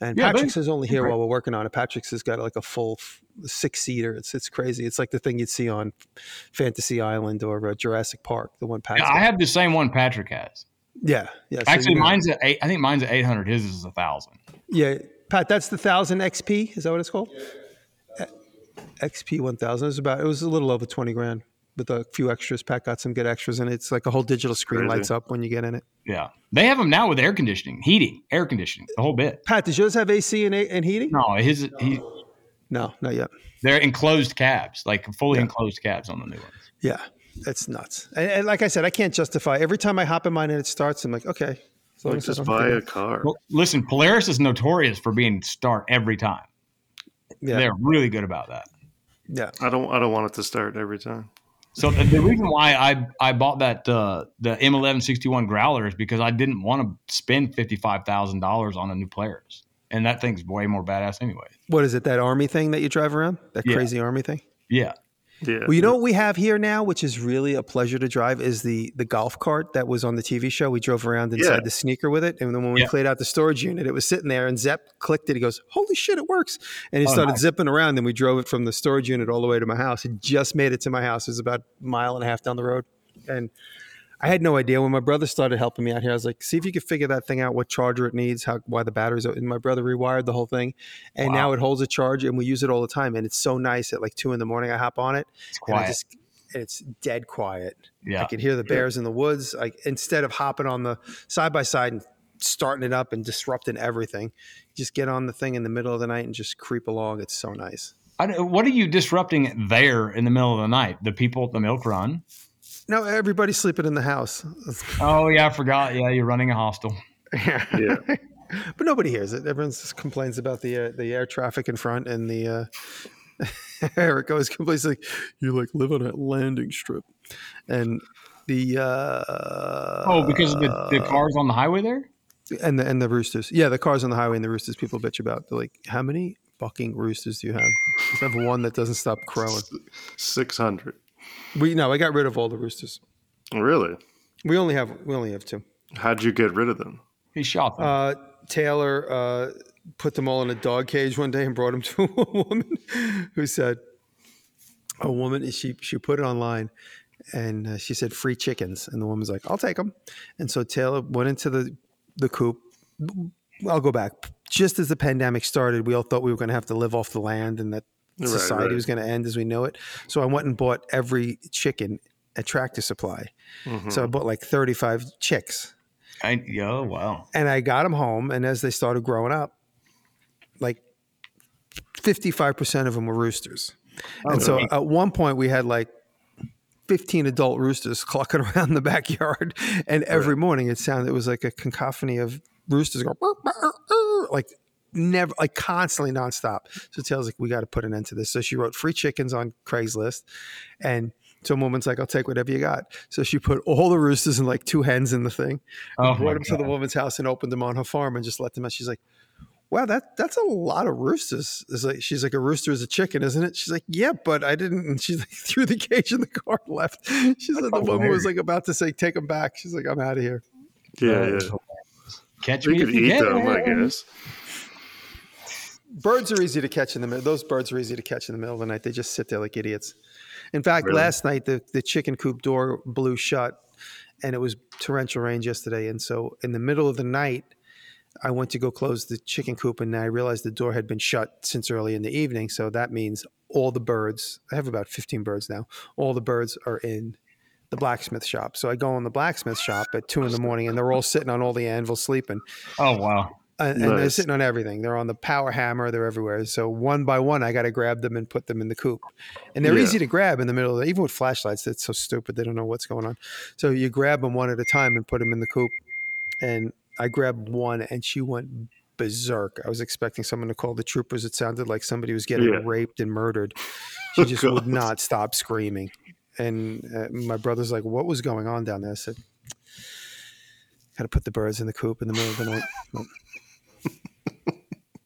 And Yeah, Patrick's is only here great. while we're working on it. Patrick's has got like a full six seater. It's it's crazy. It's like the thing you'd see on Fantasy Island or uh, Jurassic Park. The one Patrick. Yeah, I have the same one Patrick has. yeah, yeah. so Actually, you know- mine's at eight. I think mine's at 800. His is a thousand. Yeah, Pat, that's the thousand XP. Is that what it's called? Uh, XP one thousand. It was about. It was a little over twenty grand with a few extras. Pat got some good extras in it. It's like a whole digital screen Crazy. lights up when you get in it. Yeah, they have them now with air conditioning, heating, air conditioning, the whole bit. Pat, does yours have AC and, and heating? No, his he, No, not yet. they're enclosed cabs, like fully Yeah. enclosed cabs on the new ones. Yeah, it's nuts. And, and like I said, I can't justify. Every time I hop in mine and it starts, I'm like, okay. As long Like just buy a car. Well, listen, Polaris is notorious for being start every time. yeah, They're really good about that. yeah. I don't. I don't want it to start every time. So the, the reason why I I bought that uh, the M1161 Growler is because I didn't want to spend fifty five thousand dollars on a new Polaris, and that thing's way more badass anyway. What is it? That army thing that you drive around? That Yeah. crazy army thing? Yeah, Yeah. Well, you know what we have here now, which is really a pleasure to drive, is the the golf cart that was on the TV show. We drove around inside Yeah. the sneaker with it, and then when we Yeah. played out the storage unit, it was sitting there, and Zepp clicked it. He goes, "Holy shit, it works!" And he Oh, started nice. zipping around. Then we drove it from the storage unit all the way to my house. It just made it to my house. It was about a mile and a half down the road, and I had no idea when my brother started helping me out here. I was like, "See if you could figure that thing out. What charger it needs, how why the batteries." And my brother rewired the whole thing, and Wow. now it holds a charge, and we use it all the time. And it's so nice at like two in the morning. I hop on it, it's and I quiet. just it's dead quiet. Yeah, I can hear the bears in the woods. Like instead of hopping on the side by side and starting it up and disrupting everything. Just get on the thing in the middle of the night and just creep along. It's so nice. I, what are you disrupting there in the middle of the night? The people at the milk run? No, everybody's sleeping in the house. Oh yeah, I forgot. Yeah, you're running a hostel. yeah. Yeah. but nobody hears it. Everyone just complains about the air, the air traffic in front and the. Uh, Eric always complains like you like live on a landing strip, and the. Uh, Oh, because of the, the cars on the highway there. and the and the roosters. Yeah, the cars on the highway and the roosters. People bitch about. They're like, how many fucking roosters do you have? Just have one that doesn't stop crowing. Six hundred. We no, I got rid of all the roosters. Really? We only have we only have two. How'd you get rid of them? He shot them. Uh, Taylor uh, put them all in a dog cage one day and brought them to a woman who said, a woman she she put it online and uh, she said free chickens and the woman's like I'll take them and so Taylor went into the the coop I'll go back just as the pandemic started we all thought we were going to have to live off the land and that Right, society right. was going to end as we know it so I went and bought every chicken at Tractor Supply Mhm. so I bought like 35 chicks I, oh wow. and I got them home. And as they started growing up, like 55% of them were roosters. and so really? at one point, we had like 15 adult roosters clucking around the backyard. And every morning it sounded, it was like a cacophony of roosters going, "Burr, burr, burr," like never, like constantly nonstop. So Taylor's like, we got to put an end to this. So she wrote free chickens on Craigslist. And some woman's like, I'll take whatever you got. So she put all the roosters and like two hens in the thing Oh, brought them to the woman's house and opened them on her farm and just let them out. She's like, "Wow, that that's a lot of roosters." It's like she's like, "A rooster is a chicken, isn't it?" She's like, "Yeah, but I didn't." And she's like, threw the cage in the car and left. She said the woman was like about to say, "Take them back." She's like, "I'm out of here." Yeah, yeah. Catch We me could if you eat can. them, I guess. Birds are easy to catch in the middle. Those birds are easy to catch in the middle of the night. They just sit there like idiots. In fact, Really? last night the the chicken coop door blew shut, and it was torrential rain yesterday. And so, in the middle of the night, I went to go close the chicken coop, and I realized the door had been shut since early in the evening. So that means all the birds. I have about fifteen birds now. All the birds are in the blacksmith shop. So I go in the blacksmith shop at two in the morning, and they're all sitting on all the anvils sleeping Oh wow. And, and they're sitting on everything. They're on the power hammer. They're everywhere. So one by one, I got to grab them and put them in the coop. And they're Yeah. easy to grab in the middle. of the, Even with flashlights, it's so stupid. They don't know what's going on. So you grab them one at a time and put them in the coop. And I grabbed one, and she went berserk. I was expecting someone to call the troopers. It sounded like somebody was getting Yeah. raped and murdered. She Oh, just would not stop screaming. And uh, my brother's like, "What was going on down there?" I said, "Got to put the birds in the coop in the middle of the night."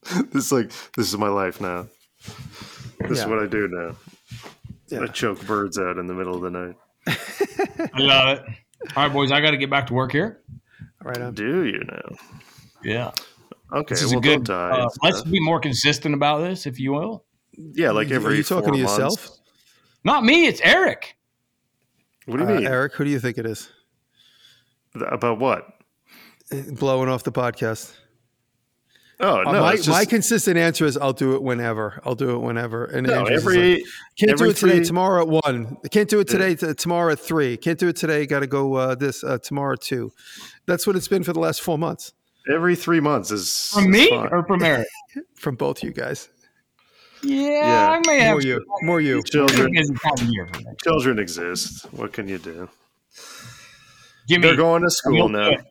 Well, This is like this is my life now. This is what I do now. Yeah. I choke birds out in the middle of the night. I love it. All right, boys, I got to get back to work here. Right on. Do you now? Yeah. Okay, This is well, a good. don't die. uh, and let's be more consistent about this, if you will. yeah, like Are every. you talking four to months. yourself? Not me. It's Eric. What do you Uh, mean? Eric, who do you think it is? About what? Blowing off the podcast. Oh Uh, no, my, just, my consistent answer is I'll do it whenever. I'll do it whenever. And no, Andrew's every like, can't every do it today. three- Tomorrow at one. Can't do it today. t- tomorrow at three. Can't do it today. Got to go uh, this uh, tomorrow at two. That's what it's been for the last four months every three months is From is me fine. or from Eric? from both you guys. Yeah, Yeah. I may have. More you. More you. children. Busy time of year for me. Children exist. What can you do? Jimmy. They're going to school now. do it.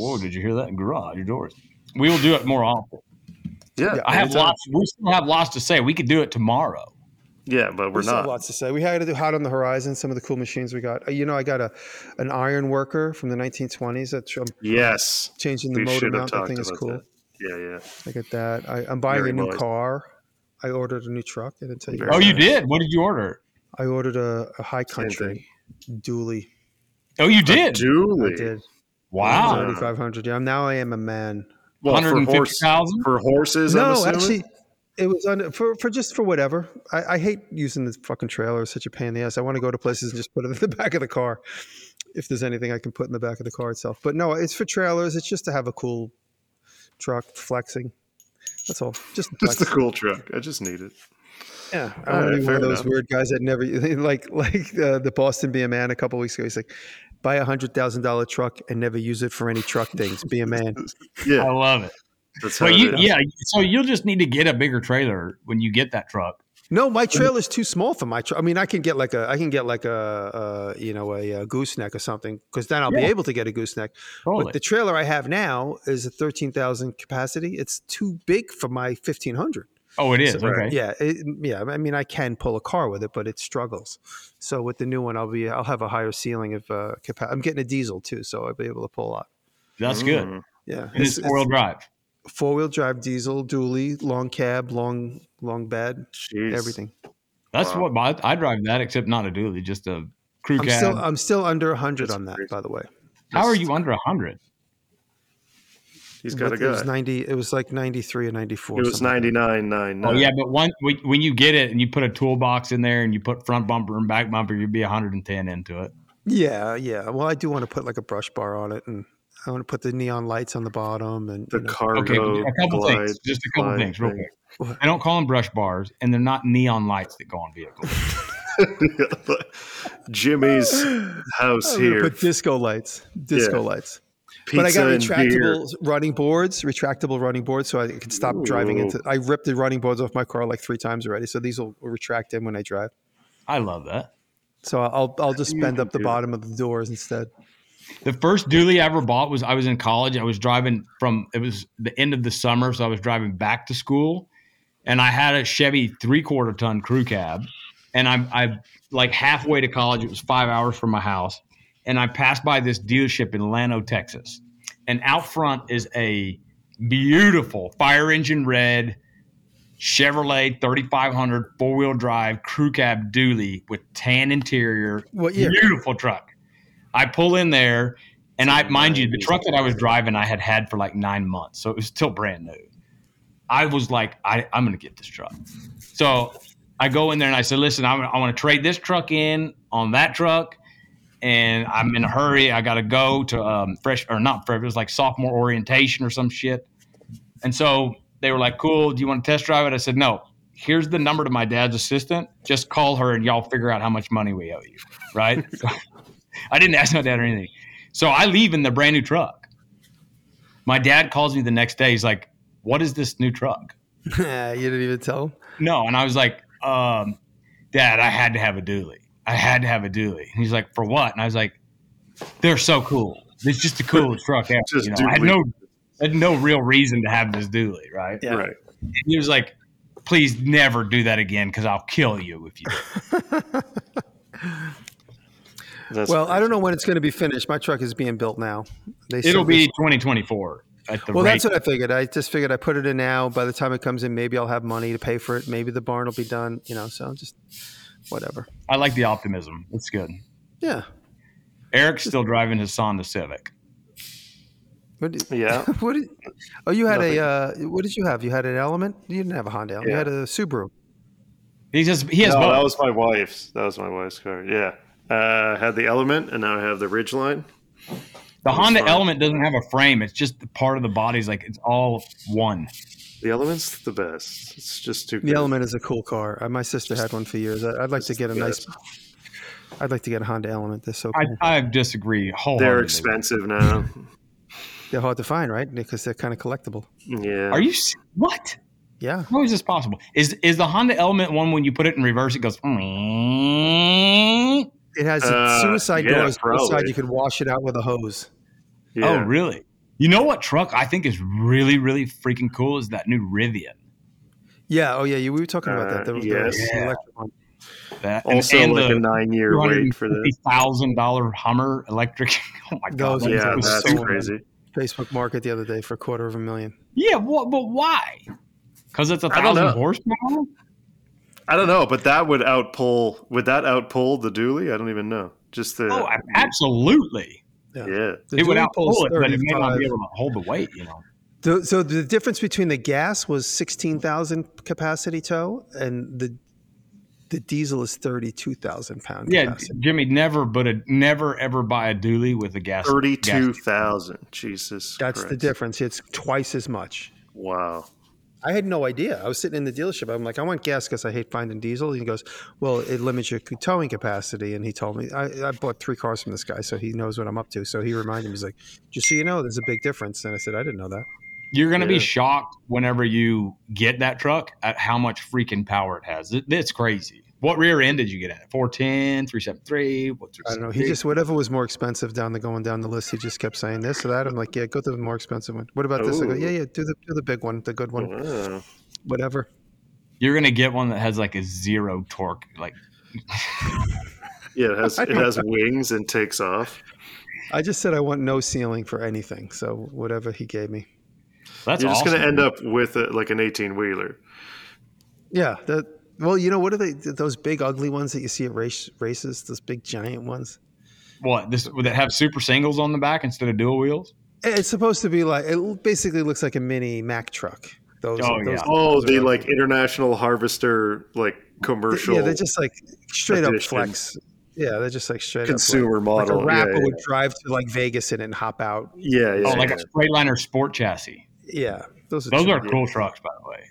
Whoa! Did you hear that? Garage doors. We will do it more often. Yeah, Yeah, I have lots. We still have lots to say. We could do it tomorrow. Yeah, but we're We still have not. lots to say. We had to do hot on the horizon. Some of the cool machines we got. Uh, You know, I got a an iron worker from the 1920s. That's I'm Yes, changing the we motor mount. That talked thing is cool. that. Yeah, yeah. I got that. I, I'm buying Very a new nice. car. I ordered a new truck. I didn't tell you. Very guys Oh, you did. What did you order? I ordered a, a high country dually. Oh, you did. I did. Wow. Wow. 3500 Yeah, now I am a man. Well, for, horse, 150,000? for horses, I'm no, actually, it was under, for, for just for whatever. I, I hate using this fucking trailer. It's such a pain in the ass. I want to go to places and just put it in the back of the car if there's anything I can put in the back of the car itself. But no, it's for trailers. It's just to have a cool truck flexing. That's all. Just Just flex. a cool truck. I just need it. Yeah, I All want to right, be one of those enough. weird guys that never like like uh, the Boston be a man a couple weeks ago. He's like, buy a hundred thousand dollar truck and never use it for any truck things. Be a man. Yeah, I love it. that's how But you, yeah, so you'll just need to get a bigger trailer when you get that truck. No, my trailer's too small for my truck. I mean, I can get like a, I can get like a, a you know, a, a gooseneck or something, because then I'll be able to get a gooseneck. Totally. But the trailer I have now is a thirteen thousand capacity. It's too big for my fifteen hundred. Oh, it is. So- okay. Yeah, it, yeah. I mean, I can pull a car with it, but it struggles. So with the new one, I'll be, I'll have a higher ceiling of uh, capacity. I'm getting a diesel too, so I'll be able to pull a lot. That's good. Mm. Yeah, And it's four wheel drive. four wheel drive diesel, dually, long cab, long long bed, Jeez. everything. That's Wow. what I, I drive that, except not a dually, just a crew I'm cab. still I'm still under hundred That's on that, crazy. by the way. How are you under hundred? He's got a It was ninety. It was like ninety three or ninety four. It was ninety nine nine. Oh yeah, but one when, when you get it and you put a toolbox in there and you put front bumper and back bumper, you'd be 110 into it. Yeah, yeah. Well, I do want to put like a brush bar on it, and I want to put the neon lights on the bottom, and The you know, cargo. Okay, a couple glide things, just a couple things, real thing. quick. I don't call them brush bars, and they're not neon lights that go on vehicles. Jimmy's house I'm here. put disco lights, disco Yeah. lights. Pizza but I got retractable running boards, retractable running boards, so I can stop driving into. I ripped the running boards off my car like three times already, so these will retract in when I drive. I love that. So I'll I'll just You bend up the do bottom of the doors instead. The first dually I ever bought was I was in college. I was driving from it was the end of the summer, so I was driving back to school, and I had a Chevy three quarter ton crew cab, and I I like halfway to college. It was five hours from my house, and I passed by this dealership in Llano, Texas, and out front is a beautiful fire engine red Chevrolet 3500 four wheel drive crew cab dually with tan interior. What year? Beautiful truck. I pull in there, and I mind you, the truck that I was driving, I had had for like nine months, so it was still brand new. I was like, I, I'm going to get this truck. So I go in there and I said, listen, I'm, I want to trade this truck in on that truck, and I'm in a hurry. I got to go to um, fresh or not fresh. It was like sophomore orientation or some shit. And so they were like, cool. Do you want to test drive it? I said, no. Here's the number to my dad's assistant. Just call her and y'all figure out how much money we owe you. Right? So I didn't ask my dad or anything. So I leave in the brand new truck. My dad calls me the next day. He's like, what is this new truck? you didn't even tell him. No. And I was like, um, Dad, I had to have a dually. I had to have a dually. And he's like, for what? And I was like, they're so cool. It's just the coolest truck ever. Just You know, I had no, I had no real reason to have this dually, right? Yeah. Right. And he was like, please never do that again because I'll kill you if you. That's Well, I don't know when it's going to be finished. My truck is being built now. They It'll be 2024 at the Well, rate. that's what I figured. I just figured I put it in now. By the time it comes in, maybe I'll have money to pay for it. Maybe the barn will be done. You know, so just whatever. I like the optimism. It's good. Yeah. Eric's still driving his Honda Civic. What did, Yeah. what did, oh, you had Nothing. a. Uh, what did you have? You had an Element. You didn't have a Honda. Element. You had a Subaru. He says he has no, both. that was my wife's. That was my wife's car. Yeah. Uh, I had the Element, and now I have the Ridgeline. the Honda fine. Element doesn't have a frame. It's just part of the body's like it's all one. The Element's the best. It's just too. Cool. The good. Element is a cool car. Uh, my sister had one for years. I, I'd like to get a nice. I'd like to get a Honda Element. They're so I, cool. I disagree. They're expensive now. they're hard to find, right? Because they're kind of collectible. yeah. Are you what? Yeah. How is this possible? Is is the Honda Element one when you put it in reverse? It goes. It has Uh, suicide yeah, doors. Outside, you could wash it out with a hose. Yeah. Oh, really? You know what truck I think is really really freaking cool is that new Rivian. Yeah. Oh, yeah. You, we were talking about that. Uh, The, the electric one. That Also, and, like the a nine-year wait for this. thousand dollar Hummer electric. Oh my god! Those that are- is Yeah, was that's so- crazy. Facebook Market the other day for a quarter of a million. Yeah, what, but why? Because it's a thousand know. horsepower. I don't know, but that would outpull. Would that outpull the dually? I don't even know. Just the. Oh, absolutely. Yeah. The it would dual pulls outpull it, but it may not be able to hold the weight. You know. So, so the difference between the gas was sixteen thousand capacity tow, and the the diesel is thirty two thousand pound Yeah, capacity. Jimmy, never, but a never ever buy a dually with a gas. Thirty-two gas- Jesus. That's the difference. It's twice as much. Wow. I had no idea. I was sitting in the dealership. I'm like, I want gas because I hate finding diesel. And he goes, Well, it limits your towing capacity. And he told me, I, I bought three cars from this guy, so he knows what I'm up to. So he reminded me, he's like, Just so you know, there's a big difference. And I said, I didn't know that. You're going to Yeah. be shocked whenever you get that truck at how much freaking power it has. It, it's crazy. What rear end did you get at? 410, 373? What's I don't know. He just, whatever was more expensive down the going down the list, he just kept saying this or that. I'm like, Yeah, go to the more expensive one. What about this? I go, oh. Yeah, yeah, do the, do the big one, the good one, Wow. whatever. You're going to get one that has like a zero torque. Like, Yeah, it has it has wings and takes off. I just said I want no ceiling for anything. So whatever he gave me. that's You're just awesome. going to end up with a, like an 18 wheeler. Yeah. That, well, you know, what are they, those big ugly ones that you see at race, races, those big giant ones? What? This would it have super singles on the back instead of dual wheels? It's supposed to be like it basically looks like a mini Mack truck. Those, Oh, those yeah. Oh, those are the ugly. like international harvester like commercial Yeah, they're just like straight up flex. Yeah, they're just like straight consumer up like, like model. a rapper yeah, yeah. would drive to like Vegas in it and hop out. yeah, yeah, Oh, like yeah. a Freightliner sport chassis. Yeah, those are Those cheap. are cool trucks, by the way.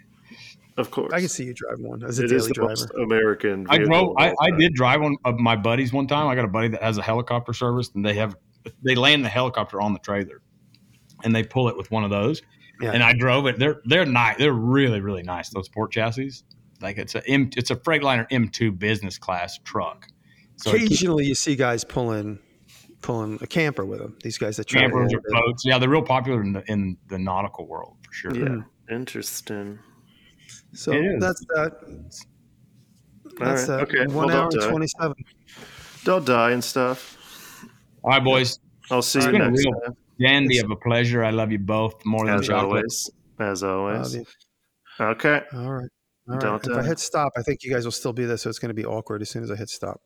Of course. I can see you driving one as a it daily is the driver. most American. I vehicle drove. I, I did drive one of my buddies one time. I got a buddy that has a helicopter service, and they have they land the helicopter on the trailer, and they pull it with one of those. Yeah. And I drove it. They're they're nice. They're really really nice. Those port chassis. Like it's a M. It's a Freightliner M2 business class truck. So it Occasionally, you see guys pulling pulling a camper with them. These guys that try campers to, or boats. Yeah, they're real popular in the in the nautical world for sure. Yeah, hmm. interesting. So that's that. All That's right. that. Okay. One well, hour don't and die. twenty-seven. Don't die and stuff. All right, boys. I'll see It's you been a next real time. dandy of a pleasure. I love you both more than As chocolate. always. As always. Okay. All right. All right. Don't, if I hit stop, I think you guys will still be there, so it's going to be awkward as soon as I hit stop.